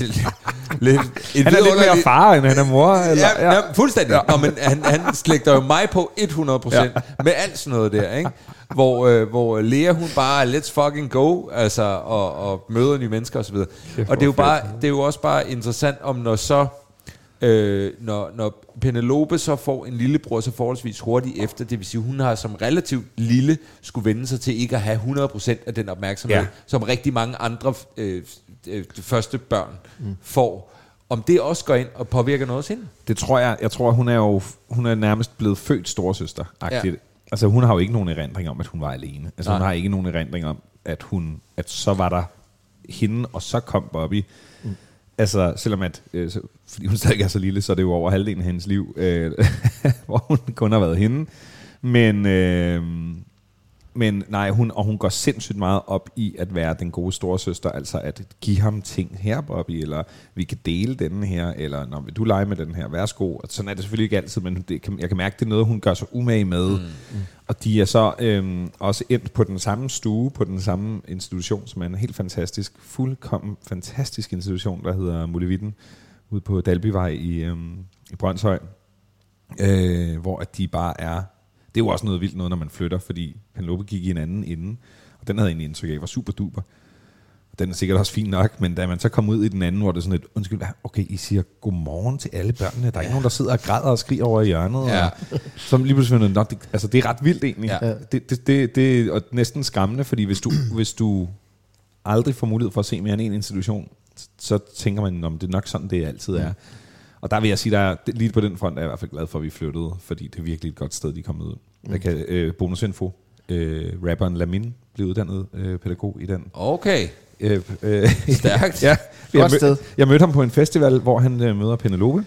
lidt, en Han er lidt mere far, end han er mor. Eller, Ja, ja. fuldstændig. Ja. Nå, men han, han slægter jo mig på 100% ja. med alt sådan noget der, ikke? Hvor, øh, hvor Lea, hun bare er let's fucking go, altså, og, og møder nye mennesker osv. Og det er, jo bare, det er jo også bare interessant, om når så, øh, når, når Penelope så får en lillebror så forholdsvis hurtigt efter, det vil sige, hun har som relativt lille skulle vende sig til ikke at have 100% af den opmærksomhed, ja. Som rigtig mange andre øh, øh, første børn mm. får. Om det også går ind og påvirker noget hos hende? Det tror jeg. Jeg tror, hun er jo hun er nærmest blevet født storsøster Ja. ja. Altså, hun har jo ikke nogen erindring om, at hun var alene. Altså, Nej. hun har ikke nogen erindring om, at hun at så var der hende, og så kom Bobby. Altså, selvom at, øh, så, fordi hun stadig er så lille, så er det jo over halvdelen af hendes liv, øh, hvor hun kun har været hende. Men, øh, men nej, hun, og hun går sindssygt meget op i at være den gode storesøster, altså at give ham ting her, Bobby, eller vi kan dele den her, eller når vil du lege med den her, værsgo. Og sådan er det selvfølgelig ikke altid, men det kan, jeg kan mærke, det er noget, hun gør sig umage med. Mm. Og de er så øhm, også endt på den samme stue, på den samme institution, som er en helt fantastisk, fuldkommen fantastisk institution, der hedder Mulevitten, ude på Dalbyvej i, øhm, i Brøndshøj, øh, hvor at de bare er det er jo også noget vildt noget, når man flytter, fordi Penelope gik i en anden ende, og den havde egentlig indtryk af, var super duper. Den er sikkert også fin nok, men da man så kom ud i den anden, hvor det er sådan et, undskyld, okay, I siger godmorgen til alle børnene. Der er ikke nogen, der sidder og græder og skriger over i hjørnet. Ja. Og, som lige pludselig finder, "Nå, det, altså det er ret vildt egentlig. Ja. Det, det, det, det er næsten skræmmende, fordi hvis du, hvis du aldrig får mulighed for at se mere end en institution, så tænker man, om det er nok sådan, det altid er. Og der vil jeg sige, der er, lige på den front er jeg i hvert fald glad for, at vi flyttede, fordi det er virkelig et godt sted, de er kommet ud. Jeg kan, øh, bonusinfo, øh, rapperen Lamin blev uddannet øh, pædagog i den. Okay. Øh, øh, Stærkt. ja, jeg, Godt sted. jeg mødte ham på en festival, hvor han øh, møder Penelope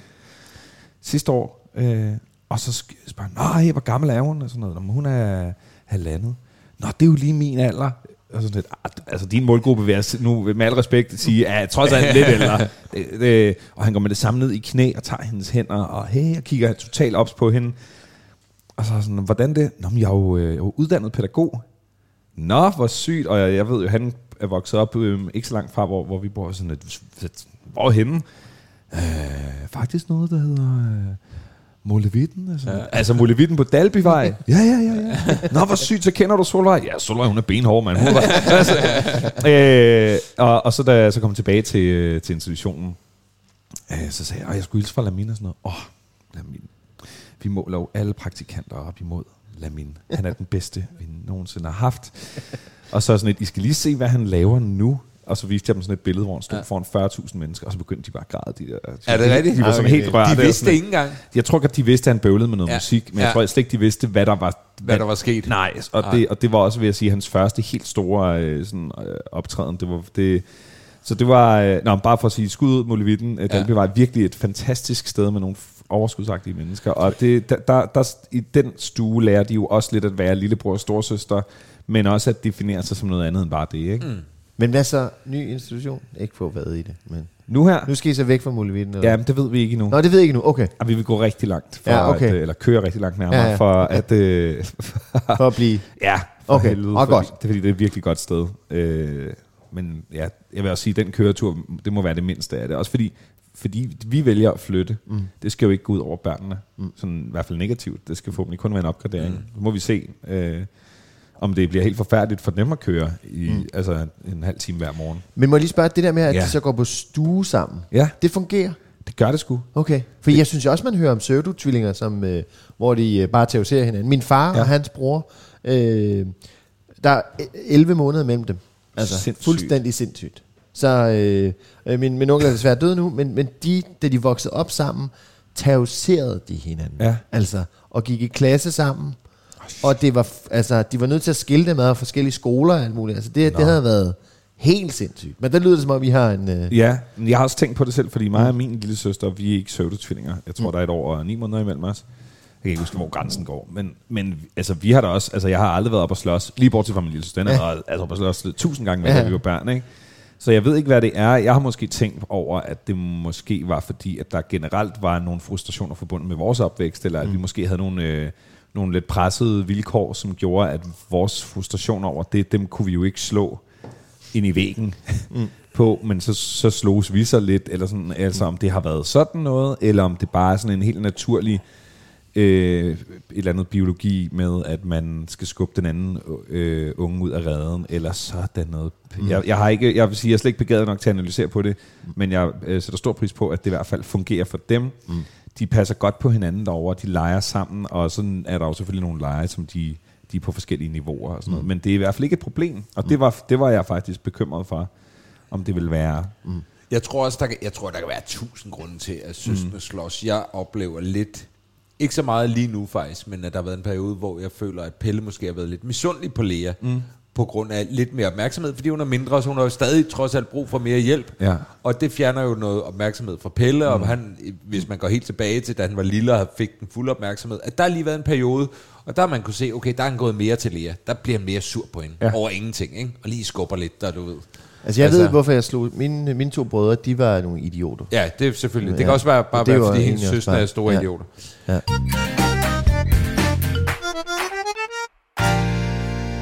sidste år. Øh, og så spørger han, nej, hvor gammel er hun? Og sådan noget. "Nå, hun er halvandet. Nå, det er jo lige min alder. Sådan lidt, "Ah, altså din målgruppe vil jeg nu med al respekt sige, er trods alt lidt ældre. Det, det, og han går med det samme ned i knæ og tager hendes hænder, og hey, og kigger totalt ops på hende. Og så sådan, hvordan det? Nå, men jeg er jo, øh, jeg er jo uddannet pædagog. Nå, hvor sygt. Og jeg, jeg ved jo, han er vokset op øh, ikke så langt fra, hvor, hvor vi bor. Sådan et, hvor henne? Øh, faktisk noget, der hedder øh, Molevitten. Altså, ja. altså Molevitten på Dalbyvej. ja, ja, ja, ja. Nå, hvor sygt, så kender du Solvej. Ja, Solvej, hun er benhård, mand. Hun var, altså, øh, og, og så da jeg så kom tilbage til, øh, til institutionen, øh, så sagde jeg, at jeg skulle hilse fra Lamin og sådan noget. Åh, oh, Lamin. Vi måler jo alle praktikanter op imod Lamin. Han er den bedste, vi nogensinde har haft. Og så sådan et, I skal lige se, hvad han laver nu. Og så viste jeg dem sådan et billede, hvor han stod ja. foran 40.000 mennesker, og så begyndte de bare at græde. De der, Er det rigtigt? De var sådan Okay. helt rørte. De vidste ikke engang. Jeg tror godt, de vidste, at han bøvlede med noget Ja. ja. musik, men Ja. jeg tror slet ikke, de vidste, hvad der var, Hvad der var sket. Nej, og, Nej. Det, og det var også, vil jeg sige, hans første helt store øh, sådan, øh, optræden. Det var, det, så det var, øh, nå, bare for at sige, skud ud Molevitten, øh, Dalby var virkelig et fantastisk sted med nogle overskudsagtige mennesker. Og det, der, der, der, i den stue lærer de jo også lidt at være lillebror og storsøster, men også at definere sig som noget andet end bare det. Ikke? Mm. Men hvad så? Ny institution? Ikke få været i det, men... Nu her, Nu skal I så væk fra Mulevitten? ja, men det ved vi ikke endnu. Nå, det ved jeg ikke nu. Okay. Og vi vil gå rigtig langt, for Ja, okay. at, eller køre rigtig langt nærmere, Ja, ja. for at... Øh, For at blive... Ja, for Okay, helvede, og godt. Det er fordi, det er et virkelig godt sted. Øh, men ja, jeg vil også sige, at den køretur, det må være det mindste af det. Også fordi, fordi vi vælger at flytte. Mm. Det skal jo ikke gå ud over børnene. Mm. Sådan, I hvert fald negativt. Det skal forhåbentlig kun være en opgradering. Mm. Så må vi se, øh, om det bliver helt forfærdeligt for dem at køre i mm. altså en halv time hver morgen. Men må jeg lige spørge, det der med, at Ja. de så går på stue sammen, Ja, det fungerer? det gør det sgu. Okay. For jeg synes jo også, man hører om pseudotvillinger, som, øh, hvor de øh, bare terroriserer hinanden. Min far. Ja. og hans bror, øh, der er 11 måneder mellem dem. Altså Sindssygt. fuldstændig sindssygt. Så øh, øh, min, min onkel er desværre død nu, men, men de, da de voksede op sammen, terroriserede de hinanden. Ja. Altså, og gik i klasse sammen. Og det var, altså, de var nødt til at skille dem ad forskellige skoler og alt muligt. Altså, det, det havde været helt sindssygt. Men der lyder det som om, vi har en... Øh, Ja, men jeg har også tænkt på det selv, fordi mig og min lille søster, vi er ikke pseudotvillinger. Jeg tror, mm. der er et år og ni måneder imellem os. Jeg kan ikke huske, hvor grænsen går. Men, men altså, vi har da også, altså, jeg har aldrig været op og slås, lige bortset fra min lille søster. Den har været altså, op og slås tusind gange, Ja. da vi var børn, ikke? Så jeg ved ikke, hvad det er. Jeg har måske tænkt over, at det måske var fordi, at der generelt var nogle frustrationer forbundet med vores opvækst, eller at vi måske havde nogle, øh, nogle lidt pressede vilkår, som gjorde, at vores frustration over det, dem kunne vi jo ikke slå ind i væggen mm. på, men så, så sloges vi så lidt, eller sådan, altså om det har været sådan noget, eller om det bare er sådan en helt naturlig øh, et eller andet biologi med, at man skal skubbe den anden øh, unge ud af redden, eller sådan noget. Mm. Jeg, jeg, har ikke, jeg vil sige, jeg er slet ikke begavet nok til at analysere på det, men jeg øh, sætter stor pris på, at det i hvert fald fungerer for dem. Mm. De passer godt på hinanden derovre, de leger sammen, og sådan er der jo selvfølgelig nogle lege, som de, de er på forskellige niveauer og sådan noget. Men det er i hvert fald ikke et problem, og det var, det var jeg faktisk bekymret for, om det vil være. Mm. Jeg tror også, der kan, jeg tror, der kan være tusind grunde til, at søskende mm. slås. Jeg oplever lidt, ikke så meget lige nu faktisk, men at der har været en periode, hvor jeg føler, at Pelle måske har været lidt misundelig på Lea. Mm. På grund af lidt mere opmærksomhed, fordi hun er mindre, så hun har jo stadig trods alt brug for mere hjælp. Ja. Og det fjerner jo noget opmærksomhed fra Pelle, mm. og han, hvis man går helt tilbage til, da han var lille og fik den fulde opmærksomhed, at der har lige været en periode, og der har man kunne se, okay, der er han gået mere til Lea. Der bliver han mere sur på hende, Ja. over ingenting, ikke? og lige skubber lidt, der du ved. Altså, jeg Altså- ved, hvorfor jeg slog... Mine, mine to brødre, de var nogle idioter. Ja, det er selvfølgelig. Det Ja. kan også være, bare Det være fordi hendes bare- er store ja. idioter. Ja.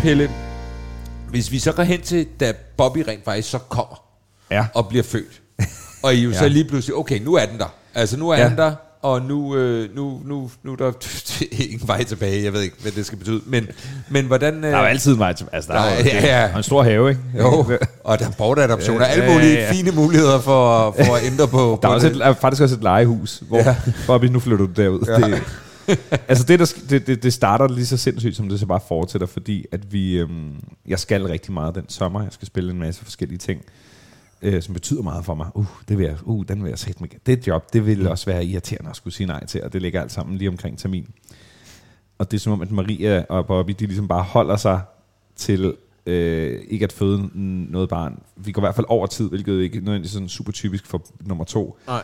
Pelle, hvis vi så går hen til, da Bobby rent faktisk så kommer Ja. og bliver født, og I jo ja. så lige pludselig, okay, nu er den der. Altså, nu er Ja. ja. han der, og nu, øh, nu, nu, nu er der ingen vej tilbage. Jeg ved ikke, hvad det skal betyde. Men, men hvordan... Øh, Der er jo altid en vej til. Altså, der er, Nej, jo, ja, ja. og en stor have, ikke? Jo, og der er bortadoptioner, alle Ja, ja, mulige ja. fine muligheder for, for at ændre på... Der er, på også et, er faktisk også et legehus, hvor ja. Bobby, nu flytter du derud. Ja. Det, altså det, der, det, det, det starter lige så sindssygt, som det så bare fortsætter, fordi at vi, øhm, jeg skal rigtig meget den sommer. Jeg skal spille en masse forskellige ting, øh, som betyder meget for mig. Uh, det vil jeg, uh, den vil jeg sætte mig. Det job, det vil også være irriterende at skulle sige nej til, og det ligger alt sammen lige omkring termin. Og det er som om, at Maria og Bobby, de ligesom bare holder sig til øh, ikke at føde noget barn. Vi går i hvert fald over tid, hvilket ikke nødvendigvis sådan super typisk for nummer to. Nej.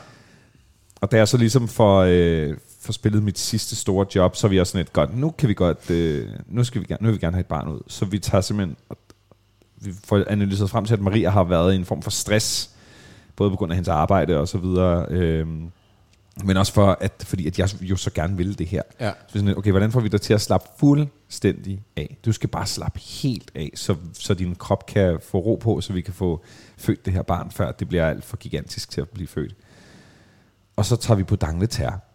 Og da jeg så ligesom får, øh, får spillet mit sidste store job, så er vi også sådan et godt, nu kan vi godt, øh, nu, skal vi gerne, nu vil vi gerne have et barn ud. Så vi tager simpelthen, og vi får analyseret frem til, at Maria har været i en form for stress, både på grund af hendes arbejde og så videre, øh, men også for, at, fordi at jeg jo så gerne ville det her. Ja. Så sådan, lidt, okay, hvordan får vi dig til at slappe fuldstændig af? Du skal bare slappe helt af, så, så din krop kan få ro på, så vi kan få født det her barn, før det bliver alt for gigantisk til at blive født. Og så tager vi på Dangletær.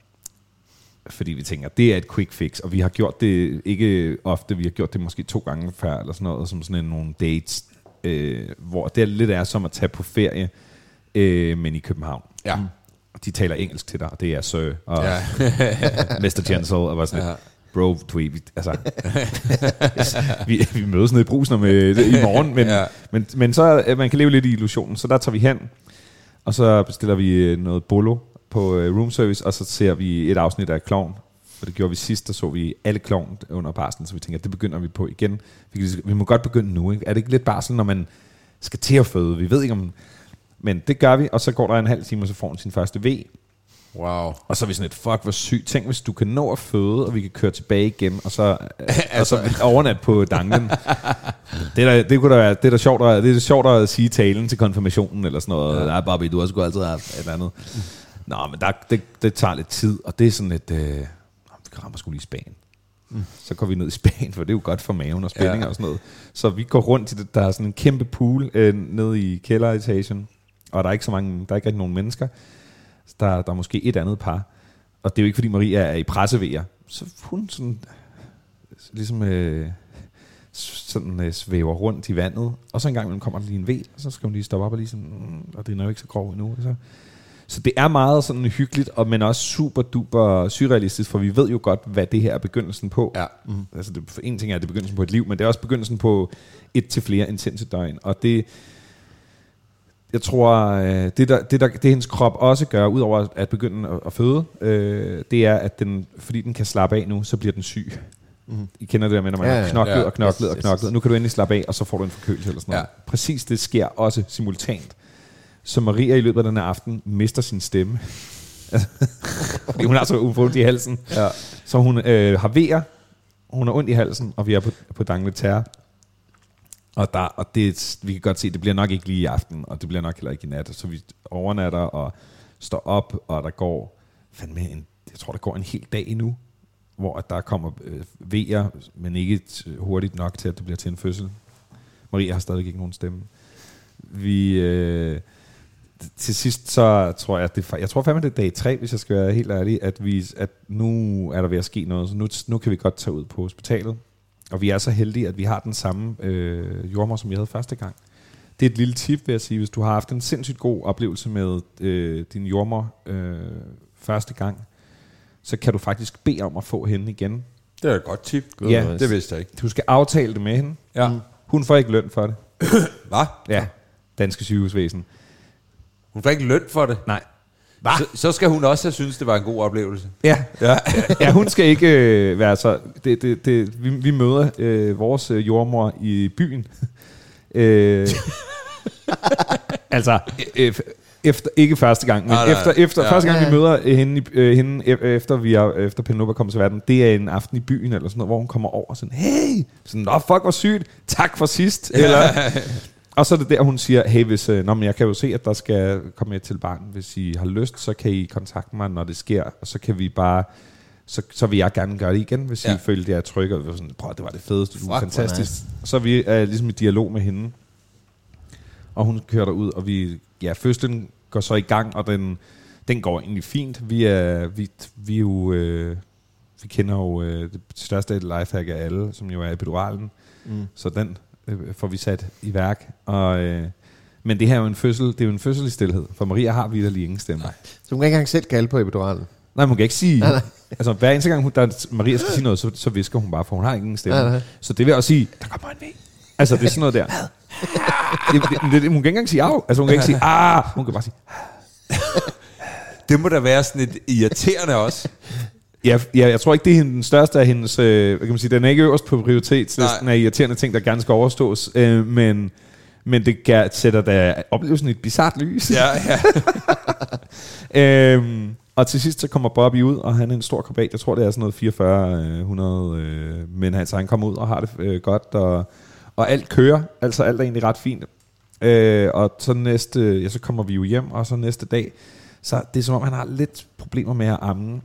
Fordi vi tænker, det er et quick fix, og vi har gjort det ikke ofte, vi har gjort det måske to gange før, eller sådan noget, som sådan en, nogle dates, øh, hvor det er lidt er som at tage på ferie, øh, men i København. Ja. De taler engelsk til dig, og det er Sir, og Ja. Mr. Gentle, og var sådan Ja. bro, du vi, altså, vi, vi mødes nede i brusen om, øh, i morgen, men, Ja. ja. men, men så øh, man kan leve lidt i illusionen, så der tager vi hen, og så bestiller vi øh, noget bolo på øh, room service, og så ser vi et afsnit af Klovn, for det gjorde vi sidst, der så vi alle Klovn under barslen, så vi tænker, det begynder vi på igen. Vi, vi må godt begynde nu, ikke? Er det ikke lidt barsel, når man skal til at føde? Vi ved ikke om... Men det gør vi, og så går der en halv time, og så får hun sin første V. Wow. Og så er vi sådan et, fuck, hvor sygt. Tænk, hvis du kan nå at føde, og vi kan køre tilbage igen, og så, altså, og så overnat på Dangen. det, er da, det, kunne da være, det er da sjovt, at, det er da sjovt at sige talen til konfirmationen, eller sådan noget. Ja. Nej, Bobby, du har sgu altid haft et eller andet. Nå, men der, det, det tager lidt tid, og det er sådan et, øh, vi rammer sgu lige Spanien. Mm. Så går vi ned i Spanien, for det er jo godt for maven og spænding Ja. og sådan noget. Så vi går rundt i det, der er sådan en kæmpe pool øh, nede i kælderetagen, og der er ikke så mange, der er ikke rigtig nogen mennesker. Der, der er måske et andet par. Og det er jo ikke, fordi Maria er i pressevejer. Så hun sådan, ligesom øh, sådan øh, svæver rundt i vandet. Og så en gang imellem kommer der lige en ved, og så skal hun lige stoppe op og lige sådan, mm, og det er jo ikke så grov endnu. Så, så det er meget sådan hyggeligt, og, men også super duper surrealistisk, for vi ved jo godt, hvad det her er begyndelsen på. Ja. Mm. Altså det, for en ting er, at det er begyndelsen på et liv, men det er også begyndelsen på et til flere intense døgn. Og det, jeg tror, øh, det, der, det, der, det hendes krop også gør, udover at begynde at, at føde, øh, det er, at den, fordi den kan slappe af nu, så bliver den syg. Mm. I kender det der med, når man Ja, har knoklet Ja. og knoklet Yes, og yes, knoklet. yes. Nu kan du endelig slappe af, og så får du en forkølelse eller sådan noget. Ja. Præcis det sker også simultant. Så Maria i løbet af den her aften mister sin stemme. Fordi hun har så ondt i halsen. Ja. Så hun øh, har vejer, hun har ondt i halsen, og vi er på, på Dangletær. Og, der, og det, vi kan godt se, det bliver nok ikke lige i aften, og det bliver nok heller ikke i nat. Så vi overnatter og står op, og der går, fandme en, jeg tror, der går en hel dag endnu, hvor at der kommer øh, vejer, men ikke hurtigt nok til, at det bliver til en fødsel. Maria har stadig ikke nogen stemme. Vi, øh, til sidst så tror jeg, det, jeg tror fandme, det er dag tre, hvis jeg skal være helt ærlig, at, vi, at nu er der ved at ske noget, så nu, nu kan vi godt tage ud på hospitalet. Og vi er så heldige, at vi har den samme øh, jordmor, som vi havde første gang. Det er et lille tip, vil jeg sige. Hvis du har haft en sindssygt god oplevelse med øh, din jordmor øh, første gang, så kan du faktisk bede om at få hende igen. Det er et godt tip. Ja. det vidste jeg ikke. Du skal aftale det med hende. Ja. Hun får ikke løn for det. Hvad? Ja, danske sygehusvæsen. Hun får ikke løn for det. Nej. Så, så skal hun også have synes det var en god oplevelse. Ja, ja. ja hun skal ikke øh, være så... Det, det, det, vi, vi møder øh, vores øh, jordmor i byen. øh, altså, øh, efter, ikke første gang, men Nej, nej, efter, efter ja. første gang, Ja, vi ja. møder øh, hende, øh, hende e- efter, vi er, efter Penelope er kommet til verden, det er en aften i byen, eller sådan noget, hvor hun kommer over og sådan, hey, sådan, nå fuck, hvor sygt, tak for sidst, eller, og så er det der, hun siger, hey, hvis, øh, nå, men jeg kan jo se, at der skal komme et til barn, hvis I har lyst, så kan I kontakte mig, når det sker, og så kan vi bare, så, så vil jeg gerne gøre det igen, hvis ja. I føler, at jeg er trygge, og vi var sådan, prøv, det var det fedeste, du er hvor fantastisk. nice. Så er vi øh, ligesom i dialog med hende, og hun kører derud, og vi, ja, fødslen går så i gang, og den, den går egentlig fint. Vi er, vi, vi er jo, øh, vi kender jo øh, det største lifehack af alle, som jo er epiduralen. Mm. Så den øh, får vi sat i værk. Og, øh, men det her er jo en fødsel, det er jo en fødsel i stillhed, for Maria har vidderlig ingen stemme. Nej. Så hun kan ikke engang selv kalde på epiduralen. Nej, hun kan ikke sige... Nej, nej. Altså, hver eneste gang, hun, der, Maria skal sige noget, så, så visker hun bare, for hun har ingen stemme. Nej, nej. Så det vil også sige, der kommer en væg. Altså, det er sådan noget der. det, det, det, hun kan ikke engang sige af. Altså, hun kan ikke sige, ah, hun kan bare sige, Det må da være sådan et irriterende også. Ja, ja, jeg tror ikke, det er den største af hendes... Øh, hvad kan man sige, den er ikke øverst på prioritetslisten Nej. af irriterende ting, der gerne skal overstås. Øh, men, men det gør, sætter da oplevelsen i et bizart lys. Ja, ja. øhm, og til sidst så kommer Bobby ud, og han er en stor krabat. Jeg tror, det er sådan noget 44 100 øh, men altså, han kommer ud og har det øh, godt, og, og alt kører. Altså alt er egentlig ret fint. Øh, og så næste, ja, så kommer vi jo hjem, og så næste dag, så det er som om, han har lidt problemer med at amme,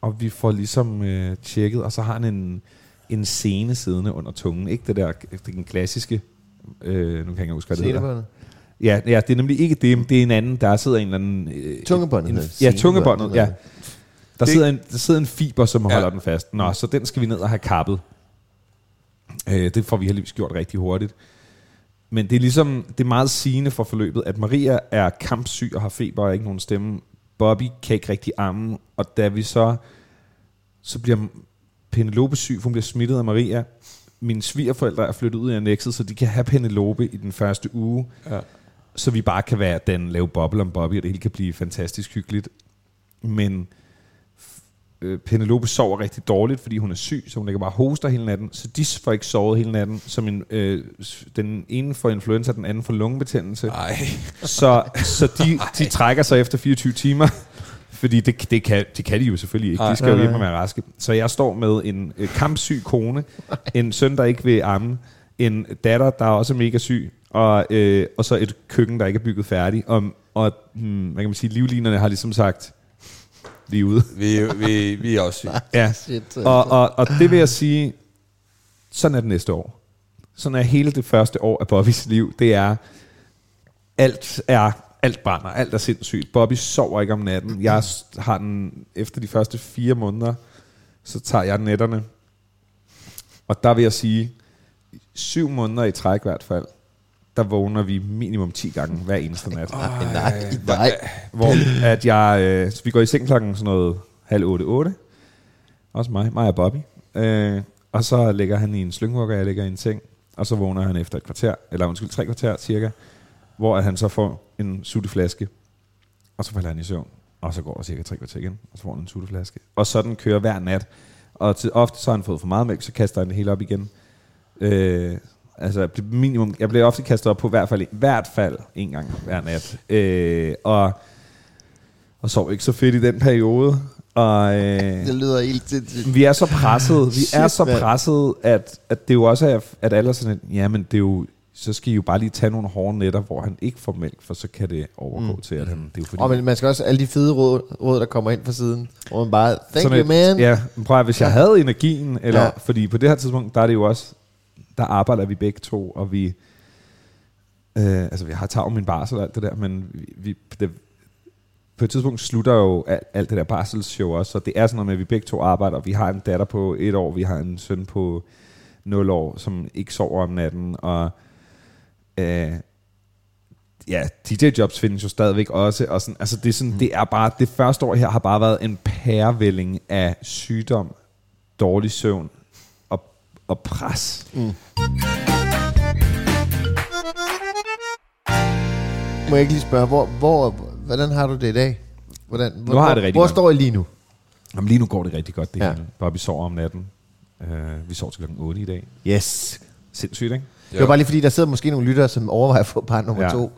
og vi får ligesom øh, tjekket, og så har han en, en scene siddende under tungen. Ikke det der, den klassiske, øh, nu kan jeg ikke huske, hvad det hedder. Ja, ja, det er nemlig ikke det, det er en anden, der sidder en eller anden... Øh, Tungebåndet en, Ja, det. tungebåndet, ja. Der sidder, en, der sidder en fiber, som Ja. holder den fast. Nå, så den skal vi ned og have kappet. Øh, det får vi heldigvis gjort rigtig hurtigt. Men det er ligesom, det er meget sigende for forløbet, at Maria er kampsyg og har feber og ikke nogen stemme. Bobby kan ikke rigtig amme, og da vi så, så bliver Penelope syg, for hun bliver smittet af Maria. Mine svigerforældre er flyttet ud af annexet, så de kan have Penelope i den første uge ja. så vi bare kan være den lave boble om Bobby, og det hele kan blive fantastisk hyggeligt. Men øh, Penelope sover rigtig dårligt, fordi hun er syg, så hun ligger bare og hoster hele natten, så de får ikke sovet hele natten. Så min, øh, den ene får influenza, den anden får lungebetændelse. Ej. Så, så de, de trækker sig efter 24 timer, fordi det, det, kan, det kan de jo selvfølgelig ikke. De skal jo hjem og være raske. Så jeg står med en øh, kampsyg kone, en søn, der ikke vil amme, en datter, der er også mega syg, og, øh, og så et køkken, der ikke er bygget færdigt. Og, og hmm, hvad kan man sige, livlinerne har ligesom sagt, lige ude. Vi, vi, vi er også syge. Ja. Shit. Og, og, og det vil jeg sige, sådan er det næste år. Sådan er hele det første år af Bobbys liv. Det er, alt er, alt brænder, alt er sindssygt. Bobby sover ikke om natten. Jeg har den, efter de første fire måneder, så tager jeg nætterne. Og der vil jeg sige, syv måneder i træk i hvert fald, der vågner vi minimum 10 gange hver eneste nat. Nej, nej, nej. Hvor at jeg, øh, så vi går i seng klokken sådan noget halv otte, otte. Også mig, mig og Bobby. Øh, og så ligger han i en slyngvugger, jeg ligger i en seng. Og så vågner han efter et kvarter, eller undskyld, tre kvarter cirka. Hvor at han så får en sutteflaske. Og så falder han i søvn. Og så går der cirka tre kvarter igen, og så får han en sutteflaske. Og sådan kører hver nat. Og til, ofte så har han fået for meget mælk, så kaster han det hele op igen. Øh, altså minimum, jeg bliver ofte kastet op på i hvert fald, i hvert fald en gang hver nat. Øh, og, og sov ikke så fedt i den periode. Og, øh, Det lyder helt sindssygt. vi er så presset, vi Shit, er så presset, at, at det jo også er, at alle er sådan, at, jamen det er jo, så skal I jo bare lige tage nogle hårde nætter, hvor han ikke får mælk, for så kan det overgå mm. til, at han, det er jo fordi... Og men man skal også alle de fede råd, råd der kommer ind fra siden, hvor man bare, thank you et- man. Ja, men prøv at, hvis jeg havde energien, eller, ja. fordi på det her tidspunkt, der er det jo også, der arbejder vi begge to, og vi, øh, altså vi har taget min barsel og alt det der, men vi, vi det, på et tidspunkt slutter jo alt, alt det der barselsshow også, så det er sådan noget med, at vi begge to arbejder, vi har en datter på et år, vi har en søn på 0 år, som ikke sover om natten, og øh, ja, DJ-jobs findes jo stadigvæk også, og sådan, altså det er, sådan, mm. det er bare, det første år her har bare været en pærevælling af sygdom, dårlig søvn og, pres. Mm. Må jeg ikke lige spørge, hvor, hvor, hvordan har du det i dag? Hvordan, Nu har jeg det rigtig hvor godt. står I lige nu? Jamen, lige nu går det rigtig godt, det Ja. hele. Bobby sover om natten. Uh, vi sover til klokken 8 i dag. Yes. Sindssygt, ikke? Det var bare lige fordi, der sidder måske nogle lyttere, som overvejer at få barn nummer Ja. to.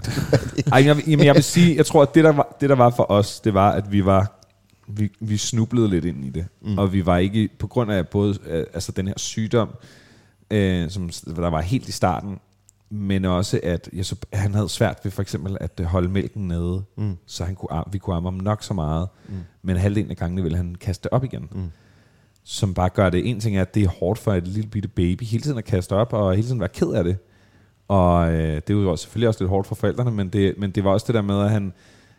Ej, jeg, jamen, jeg vil sige, jeg tror, at det der, var, det, der var for os, det var, at vi var vi, vi snublede lidt ind i det. Mm. Og vi var ikke, på grund af både øh, altså den her sygdom, øh, som der var helt i starten, men også, at jeg så, han havde svært ved for eksempel at øh, holde mælken nede, mm. så han kunne, vi kunne amme ham nok så meget, mm. men halvdelen af gangene ville han kaste op igen. Mm. Som bare gør det. En ting er, at det er hårdt for et lille bitte baby hele tiden at kaste op, og hele tiden være ked af det. Og øh, det også, selvfølgelig også lidt hårdt for forældrene, men det, men det var også det der med, at han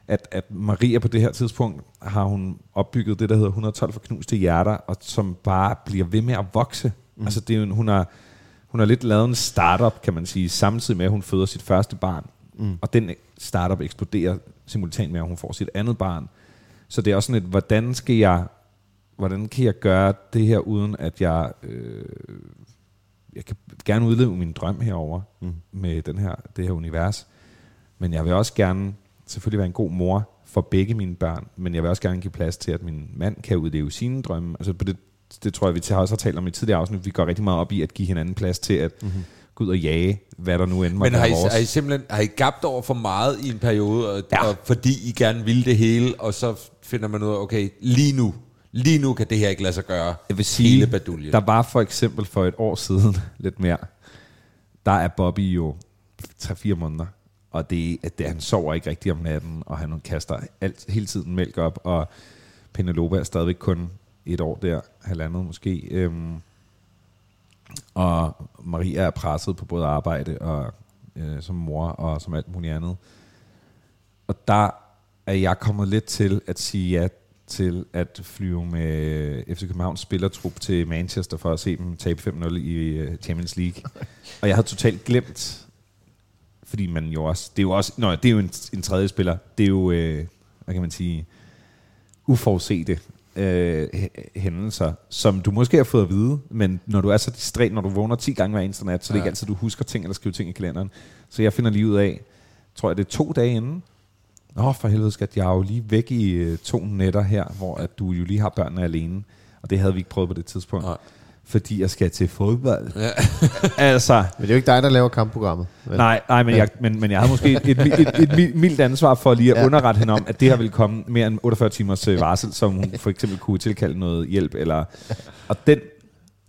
at, at Maria på det her tidspunkt har hun opbygget det, der hedder 112 forknuste hjerter, og som bare bliver ved med at vokse. Mm. Altså det er jo, hun har, hun har lidt lavet en startup, kan man sige, samtidig med, at hun føder sit første barn. Mm. Og den startup eksploderer simultant med, at hun får sit andet barn. Så det er også sådan et, hvordan skal jeg, hvordan kan jeg gøre det her, uden at jeg, øh, jeg kan gerne udleve min drøm herover mm. med den her, det her univers. Men jeg vil også gerne selvfølgelig være en god mor for begge mine børn, men jeg vil også gerne give plads til, at min mand kan udleve sine drømme. Altså på det, det tror jeg, vi til- også har talt om i tidligere afsnit. Vi går rigtig meget op i at give hinanden plads til at mm-hmm. gå ud og jage, hvad der nu end måtte Men har I, vores. har I simpelthen har I gabt over for meget i en periode, og, ja. og fordi I gerne ville det hele, og så finder man ud af, okay, lige nu, lige nu kan det her ikke lade sig gøre. Jeg vil sige, hele baduljen. der var for eksempel for et år siden, lidt mere, der er Bobby jo 3-4 måneder, og det, at det, han sover ikke rigtig om natten, og han kaster alt, hele tiden mælk op, og Penelope er stadigvæk kun et år der, halvandet måske. Øhm, og Maria er presset på både arbejde og øh, som mor og som alt muligt andet. Og der er jeg kommet lidt til at sige ja til at flyve med FC Københavns spillertrup til Manchester for at se dem tabe 5-0 i øh, Champions League. og jeg havde totalt glemt, fordi man jo også, det er jo også, nå, det er jo en, en tredje spiller, det er jo, øh, hvad kan man sige, uforudsete øh, hæ- hændelser, som du måske har fået at vide, men når du er så distræt, når du vågner 10 gange hver eneste nat, så er det Ja. ikke altid, du husker ting eller skriver ting i kalenderen. Så jeg finder lige ud af, tror jeg det er to dage inden, Nå, for helvede skat, jeg er jo lige væk i øh, to nætter her, hvor at du jo lige har børnene alene. Og det havde vi ikke prøvet på det tidspunkt. Nej. Fordi jeg skal til fodbold. Ja. altså, Men det er jo ikke dig, der laver kampprogrammet. vel? nej, nej men, jeg, men, men jeg havde måske et, et, et, et, mildt ansvar for lige at ja. underrette hende om, at det her ville komme mere end 48 timers øh, varsel, som hun for eksempel kunne tilkalde noget hjælp. Eller, og den,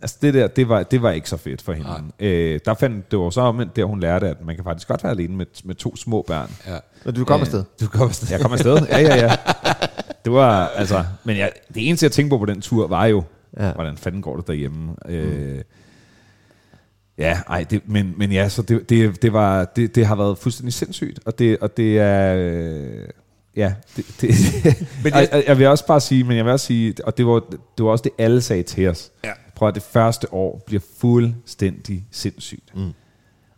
altså det der, det var, det var ikke så fedt for hende. Øh, der fandt det var så omvendt, der hun lærte, at man kan faktisk godt være alene med, med to små børn. ja. Men du kom Øh, afsted. Du kommer afsted. Jeg kom afsted. Ja, ja, ja. Det var, altså, men jeg, det eneste, jeg tænkte på på den tur, var jo, Ja. hvordan fanden går det derhjemme. Mm. Øh, ja, ej, det, men, men ja, så det, det, det, var, det, det har været fuldstændig sindssygt, og det, og det er, øh, ja, det, det men jeg, jeg vil også bare sige, men jeg vil også sige, og det var, det var også det, alle sagde til os. Ja. Prøv at det første år bliver fuldstændig sindssygt. Mm.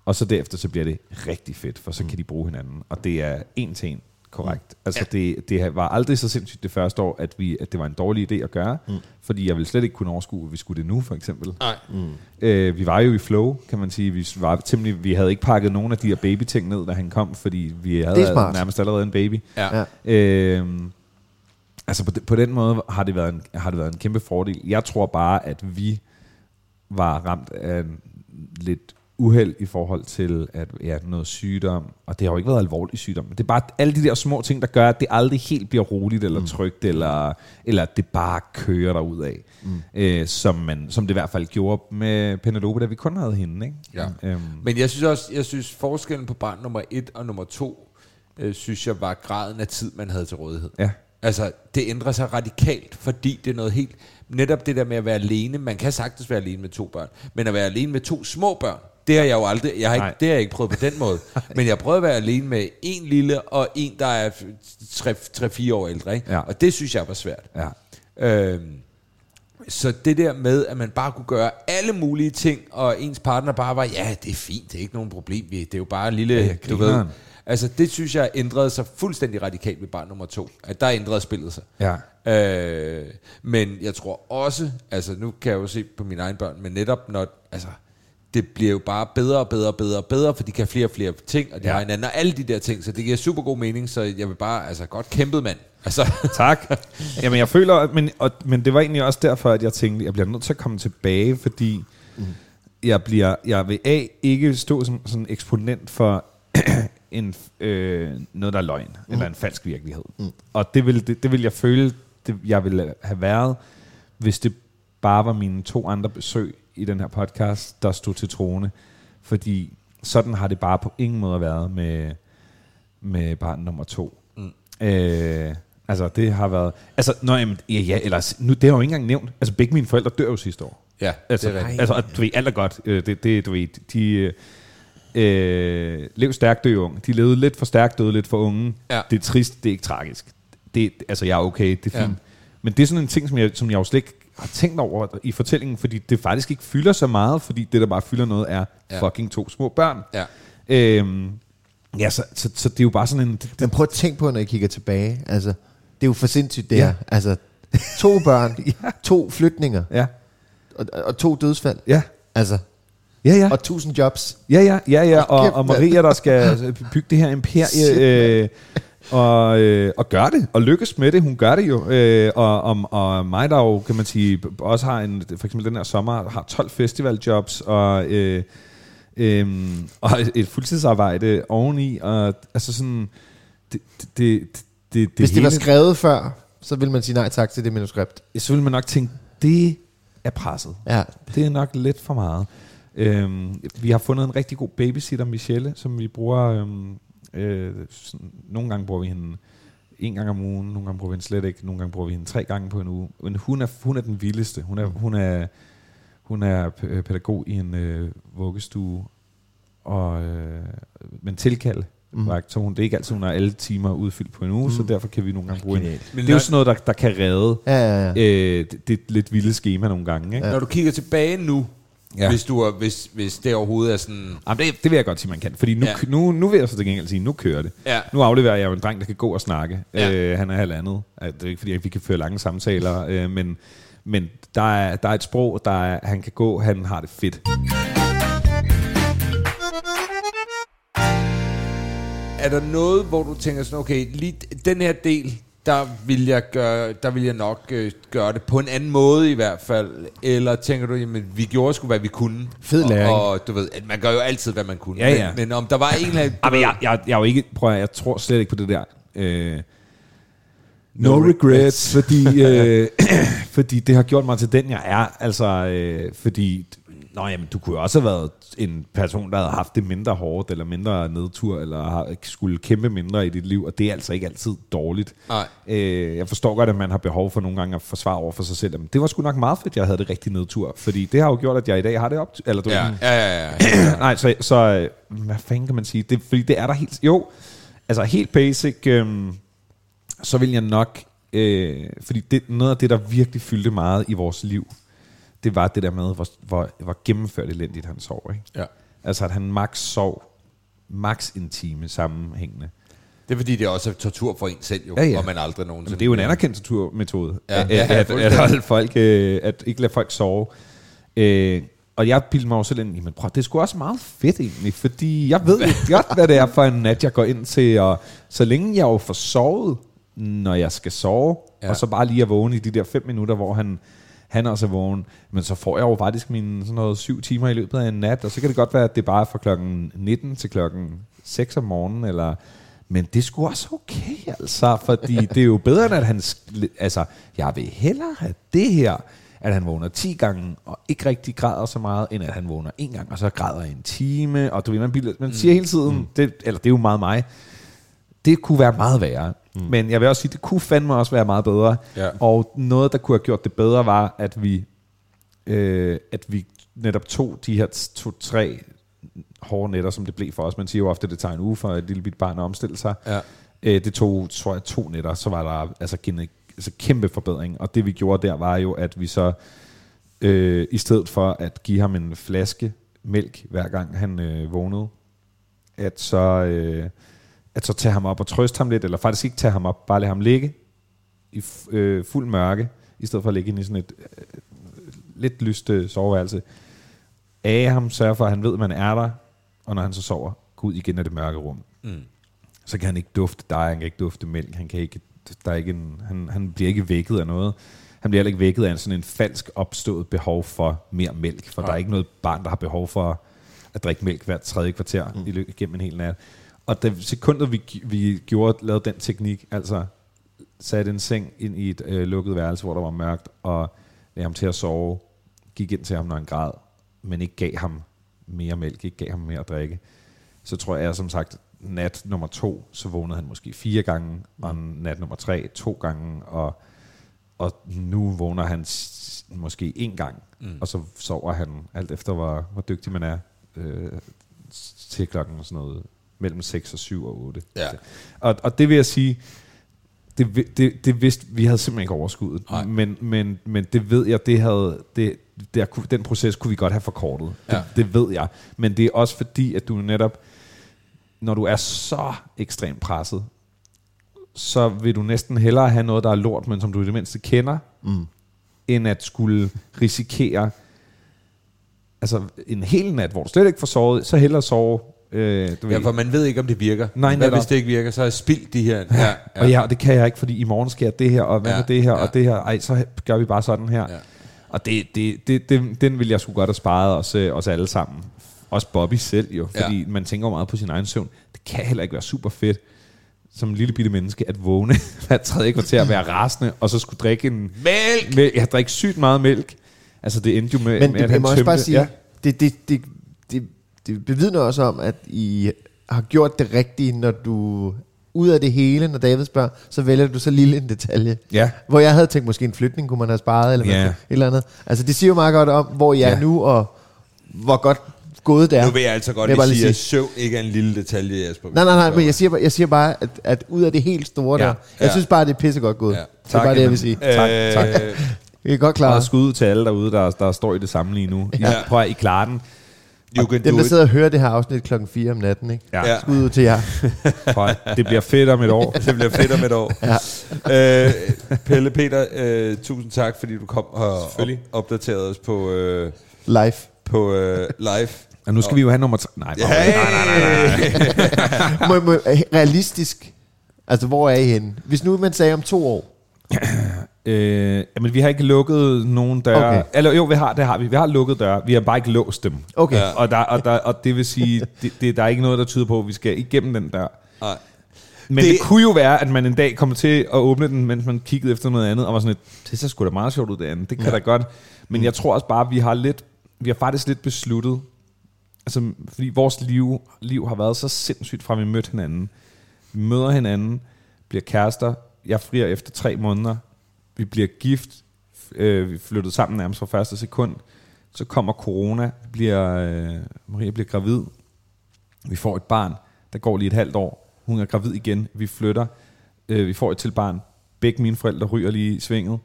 Og så derefter, så bliver det rigtig fedt, for så mm. kan de bruge hinanden. Og det er en til en korrekt. Mm. Altså, ja. det, det var aldrig så sindssygt det første år, at, vi, at det var en dårlig idé at gøre. Mm. Fordi jeg ville slet ikke kunne overskue, at vi skulle det nu, for eksempel. Nej. Mm. Øh, vi var jo i flow, kan man sige. Vi, var temmelig, vi havde ikke pakket nogen af de her baby-ting ned, da han kom, fordi vi havde nærmest allerede en baby. Ja. Ja. Øhm, altså på, de, på den måde har det, været en, har det været en kæmpe fordel. Jeg tror bare, at vi var ramt af en lidt uheld i forhold til at ja, noget sygdom, og det har jo ikke været alvorlig sygdom, men det er bare alle de der små ting, der gør, at det aldrig helt bliver roligt eller trygt, eller, eller at det bare kører derud af, mm. øh, som, man, som det i hvert fald gjorde med Penelope, da vi kun havde hende. Ikke? Ja. Øhm, Men jeg synes også, jeg synes forskellen på barn nummer et og nummer to, øh, synes jeg var graden af tid, man havde til rådighed. ja. Altså, det ændrer sig radikalt, fordi det er noget helt... Netop det der med at være alene, man kan sagtens være alene med to børn, men at være alene med to små børn, det har jeg jo aldrig, jeg har ikke, Nej. det har jeg ikke prøvet på den måde. men jeg prøvet at være alene med en lille, og en, der er 3-4 år ældre, ikke? Ja. og det synes jeg var svært. Ja. Øhm, så det der med, at man bare kunne gøre alle mulige ting, og ens partner bare var, ja, det er fint, det er ikke nogen problem, det er jo bare en lille, Ja, du ved. Altså det synes jeg ændrede sig fuldstændig radikalt ved barn nummer to. At der ændrede spillet sig. Ja. Øh, men jeg tror også, altså nu kan jeg jo se på mine egne børn, men netop når, altså det bliver jo bare bedre og bedre og bedre og bedre, for de kan flere og flere ting, og de Ja. har hinanden og alle de der ting, så det giver super god mening, så jeg vil bare, altså godt kæmpet mand. Altså, Tak. Jamen, jeg føler, men, og, men det var egentlig også derfor, at jeg tænkte, jeg bliver nødt til at komme tilbage, fordi mm. jeg bliver, jeg vil A, ikke stå som sådan en eksponent for en, øh, noget, der er løgn, mm. eller en falsk virkelighed. Mm. Og det vil, det, det vil jeg føle, det, jeg ville have været, hvis det bare var mine to andre besøg i den her podcast, der stod til troende. Fordi sådan har det bare på ingen måde været med, med barn nummer to. Mm. Øh, altså, det har været... Altså, nå, jamen, ja, ja, ellers, nu, det har jeg jo ikke engang nævnt. Altså, begge mine forældre dør jo sidste år. ja, Altså, det er rigtigt. altså og du ved, alt er godt. Øh, Det, det, du ved, de øh, lev stærkt, dø ung. De levede lidt for stærkt, døde lidt for unge. Ja. Det er trist, det er ikke tragisk. Det, altså, jeg er okay, det er Ja. fint. Men det er sådan en ting, som jeg, som jeg jo slet ikke har tænkt over i fortællingen, fordi det faktisk ikke fylder så meget, fordi det, der bare fylder noget, er Ja. fucking to små børn. Ja. Øhm, ja, så, så, så det er jo bare sådan en... Det, Men prøv at tænke på, når I kigger tilbage. Altså, det er jo for sindssygt, det Ja. her. Altså, to børn, to flytninger ja, og, og to dødsfald. ja, Altså, ja, ja. og tusind jobs. Ja, ja, ja, ja. Og, og. Maria, der skal bygge det her imperie, øh, og, øh, og gøre det, og lykkes med det. Hun gør det jo. Øh, og, og, og mig, der jo, kan man sige, også har en, for eksempel den her sommer, har 12 festivaljobs, og, øh, øh, og et- et fuldtidsarbejde oveni, og altså sådan, det, det, det, det, Hvis det hele, var skrevet før, så ville man sige nej tak til det manuskript. så ville man nok tænke, det er presset. Ja, Det er nok lidt for meget. Øhm, vi har fundet en rigtig god babysitter, Michelle, som vi bruger... Øhm, øh, sådan, nogle gange bruger vi hende en gang om ugen, nogle gange bruger vi hende slet ikke, nogle gange bruger vi hende tre gange på en uge. Men hun er, hun er den vildeste. Hun er, hun er, hun er øh, pædagog i en øh, vuggestue, og, øh, men tilkalde. Mm. Så hun, det er ikke altid, hun har alle timer udfyldt på en uge, mm. så derfor kan vi nogle gange bruge hende. Det er jo sådan noget, der, der kan redde ja, ja. ja. øh, det, det lidt vilde schema nogle gange. Ikke? Når du kigger tilbage nu, Ja. hvis, du er, hvis, hvis det overhovedet er sådan... Jamen, det, det vil jeg godt sige, man kan. Fordi nu, ja. Nu, nu vil jeg så til gengæld sige, nu kører det. Ja. Nu afleverer jeg jo en dreng, der kan gå og snakke. Ja. Øh, han er halvandet. Det er ikke, fordi vi kan føre lange samtaler, øh, men, men der, er, der er et sprog, der er, han kan gå, han har det fedt. Er der noget, hvor du tænker sådan, okay, lige den her del, der vil jeg, gøre, der vil jeg nok øh, gøre det på en anden måde i hvert fald? Eller tænker du, jamen vi gjorde sgu, hvad vi kunne? Fed læring. Og, og du ved, at man gør jo altid, hvad man kunne. Ja, ja. Men, men om der var en eller anden... Jamen, jeg, jeg, jeg, er jo ikke, prøv at, jeg tror slet ikke på det der. Øh, no, No regrets, regrets. fordi, øh, fordi det har gjort mig til den, jeg er. Altså, øh, fordi, nå, jamen, du kunne jo også have været en person, der havde haft det mindre hårdt, eller mindre nedtur, eller skulle kæmpe mindre i dit liv, og det er altså ikke altid dårligt. Nej. Øh, jeg forstår godt, at man har behov for nogle gange at forsvare over for sig selv. Men det var sgu nok meget fedt, at jeg havde det rigtig nedtur, fordi det har jo gjort, at jeg i dag har det op. Eller, du ved, Ja, ja, ja. ja. Nej, så, så øh, hvad fanden kan man sige? Det, fordi det er der helt... Jo, altså helt basic, øh, så vil jeg nok... Øh, fordi det, noget af det, der virkelig fyldte meget i vores liv, det var det der med, hvor, hvor, hvor gennemført elendigt han sov. Ikke? ja. Altså, at han max sov max en time sammenhængende. Det er fordi, det også er tortur for en selv jo, Ja, ja. og man aldrig nogensinde... Men det er jo en anerkendt torturmetode, Ja, at, ja, at, ja, at, at, holde folk, øh, at ikke lade folk sove. Øh, og jeg bildte mig jo selv ind, jamen prøv, det er sgu også meget fedt egentlig, fordi jeg ved jo godt, hvad det er for en nat, jeg går ind til, og så længe jeg jo får sovet, når jeg skal sove. Ja. og så bare lige at vågne i de der fem minutter, hvor han, han også er vågen, men så får jeg jo faktisk mine sådan noget syv timer i løbet af en nat, og så kan det godt være, at det bare er fra klokken 19 til klokken 6 om morgenen, eller men det er sgu også okay, altså, fordi det er jo bedre, end at han... Altså, jeg vil hellere have det her, at han vågner 10 gange, og ikke rigtig græder så meget, end at han vågner en gang, og så græder en time, og du ved, man, man siger hele tiden, mm. det, eller det er jo meget mig, det kunne være meget værre. Mm. Men jeg vil også sige, det kunne fandme også være meget bedre. Ja. Og noget, der kunne have gjort det bedre, var, at vi, øh, at vi netop tog de her to-tre hårde nætter, som det blev for os. Man siger jo ofte, at det tager en uge for et lille bit barn at omstille sig. Ja. Øh, det tog, tror jeg, to nætter, så var der altså, gen- altså kæmpe forbedring. Og det vi gjorde der, var jo, at vi så, øh, i stedet for at give ham en flaske mælk, hver gang han øh, vågnede, at så, øh, at så tage ham op og trøste ham lidt, eller faktisk ikke tage ham op, bare lade ham ligge i øh, fuld mørke, i stedet for at ligge inde i sådan et øh, lidt lyst øh, soveværelse. Af ham, sørge for, at han ved, at man er der, og når han så sover, gå ud igen af det mørke rum. Mm. Så kan han ikke dufte dig, han kan ikke dufte mælk, han kan ikke der er ikke en, han, han bliver ikke vækket af noget. Han bliver heller ikke vækket af sådan en falsk opstået behov for mere mælk, for Nej. der er ikke noget barn, der har behov for at drikke mælk hvert tredje kvarter mm. i løbet gennem en hel nat. Og da sekundet vi, vi gjorde, lavede den teknik, altså satte en seng ind i et øh, lukket værelse, hvor der var mørkt, og lagde ham til at sove, gik ind til ham, når han græd, men ikke gav ham mere mælk, ikke gav ham mere at drikke, så tror jeg som sagt, nat nummer to, så vågnede han måske fire gange, og nat nummer tre to gange, og, og nu vågner han måske en gang, mm. og så sover han, alt efter hvor, hvor dygtig man er, øh, til klokken sådan noget, mellem 6 og 7 og 8. Ja. Og, og det vil jeg sige, det, det, det vidste, vi havde simpelthen ikke overskuddet. Nej. Men, men, men det ved jeg, det havde, det, der, den proces kunne vi godt have forkortet. Ja. Det, det ved jeg. Men det er også fordi, at du netop, når du er så ekstremt presset, så vil du næsten hellere have noget, der er lort, men som du i det mindste kender, mm. end at skulle risikere altså en hel nat, hvor du slet ikke får sovet, så hellere sove. Øh, du Ja, ved, for man ved ikke, om det virker. Nej, Hvad hvis det ikke virker, så har jeg spildt de her. Ja, Ja. Og ja, det kan jeg ikke, fordi i morgen sker det her, og hvad Ja, med det her, ja. og det her. Ej, så gør vi bare sådan her. Ja. Og det, det, det, det, den vil jeg sgu godt have sparet os, øh, os alle sammen. Også Bobby selv jo, fordi ja. man tænker meget på sin egen søvn. Det kan heller ikke være super fedt, som en lille bitte menneske, at vågne hver tredje kvarter og være rasende, og så skulle drikke en... Mælk! Mælk! Jeg drikke sygt meget mælk. Altså, det endte jo med, Men med det, at jeg han må også bare sige, ja. det, det, det, det, det bevidner også om, at I har gjort det rigtige, når du ud af det hele, når David spørger, så vælger du så lille en detalje. Ja. Hvor jeg havde tænkt, måske en flytning kunne man have sparet, eller Ja. et eller andet. Altså det siger jo meget godt om, hvor I er Ja. nu, og hvor godt gået det er. Nu vil jeg altså godt jeg lige bare sige, lige at søvn ikke er en lille detalje, Jesper. Nej, nej, nej, men jeg siger, bare- jeg siger bare, at, at ud af det helt store Ja. der, jeg Ja. synes bare, det er pissegodt gået. Ja. Ja. Det er bare det, jeg vil sige. Tak, tak. Øh, Jeg er godt klar. Og skud til alle derude, der, der står i det samme lige nu. Ja. Ja. Prøv at I klarer den. You can Dem, do der it. sidder og hører det her afsnit klokken 4 om natten, ikke? Ja. Ja. Skud ud til jer. Det bliver fedt om et år. Det bliver fedt om et år. ja. øh, Pelle Peter, øh, tusind tak, fordi du kom og op, opdaterede os på, øh, Live. på øh, live. Og nu skal vi jo have nummer tre. Nej, nej, nej, nej, nej. må, må, realistisk. Altså, hvor er I henne? Hvis nu man sagde om to år. Øh, jamen, vi har ikke lukket nogen døre. Okay. Eller jo, vi har, det har vi. Vi har lukket døre. Vi har bare ikke låst dem. Okay. Ja. Og, der, og, der, og det vil sige, det, det, der er ikke noget, der tyder på, at vi skal igennem den dør. Nej. Men Det- det, kunne jo være, at man en dag kommer til at åbne den, mens man kiggede efter noget andet, og var sådan lidt, det ser sgu da meget sjovt ud det andet. Det kan ja. da godt. Men jeg tror også bare, at vi har lidt, vi har faktisk lidt besluttet, altså, fordi vores liv, liv har været så sindssygt fra, vi mødte hinanden. Vi møder hinanden, bliver kærester, jeg frier efter tre måneder, vi bliver gift, øh, vi flyttede sammen nærmest fra første sekund, så kommer corona, bliver, øh, Maria bliver gravid, vi får et barn, der går lige et halvt år, hun er gravid igen, vi flytter, øh, vi får et til barn, begge mine forældre ryger lige i svinget,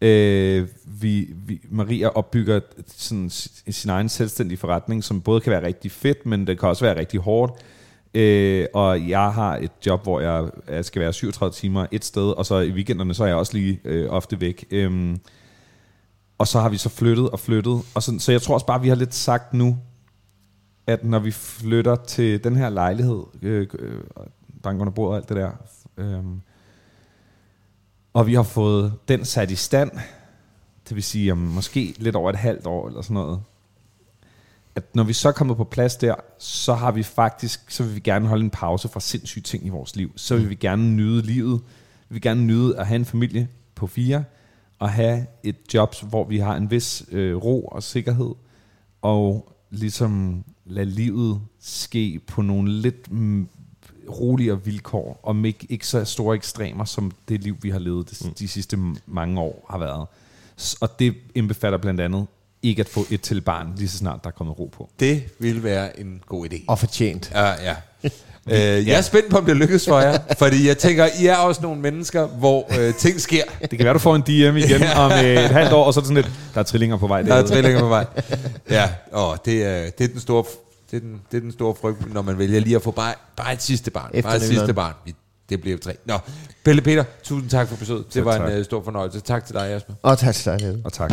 øh, vi, vi, Maria opbygger sådan sin egen selvstændige forretning, som både kan være rigtig fedt, men det kan også være rigtig hårdt, øh, og jeg har et job, hvor jeg, jeg skal være 37 timer et sted, og så i weekenderne, så er jeg også lige øh, ofte væk. Øhm, og så har vi så flyttet og flyttet. Og sådan, så jeg tror også bare, vi har lidt sagt nu, at når vi flytter til den her lejlighed, øh, øh, bank under bordet og alt det der, øh, og vi har fået den sat i stand, det vil sige om måske lidt over et halvt år eller sådan noget, at når vi så er kommet på plads der, så har vi faktisk, så vil vi gerne holde en pause fra sindssyge ting i vores liv. Så vil vi gerne nyde livet. Vi vil gerne nyde at have en familie på fire, og have et job, hvor vi har en vis øh, ro og sikkerhed, og ligesom lade livet ske på nogle lidt mm, roligere vilkår, og ikke, ikke så store ekstremer, som det liv, vi har levet de, de sidste mange år har været. Og det indbefatter blandt andet ikke at få et til barn, lige så snart der er kommet ro på. Det ville være en god idé. Og fortjent. Ja, ja. Øh, jeg er spændt på, om det lykkes for jer, fordi jeg tænker, I er også nogle mennesker, hvor øh, ting sker. Det kan være, du får en DM igen om øh, et halvt år, og så er det sådan lidt, der er trillinger på vej. Der er derude. trillinger på vej. Ja, åh, det, er, det, er den store, det, er den, det er den store frygt, når man vælger lige at få bare, bare et sidste barn. Bare et sidste barn. Vi- Det bliver tre. Nå, Pelle Peter, tusind tak for besøget. Det var tak. en uh, stor fornøjelse. Tak til dig, Jasper. Og tak til dig. Og tak.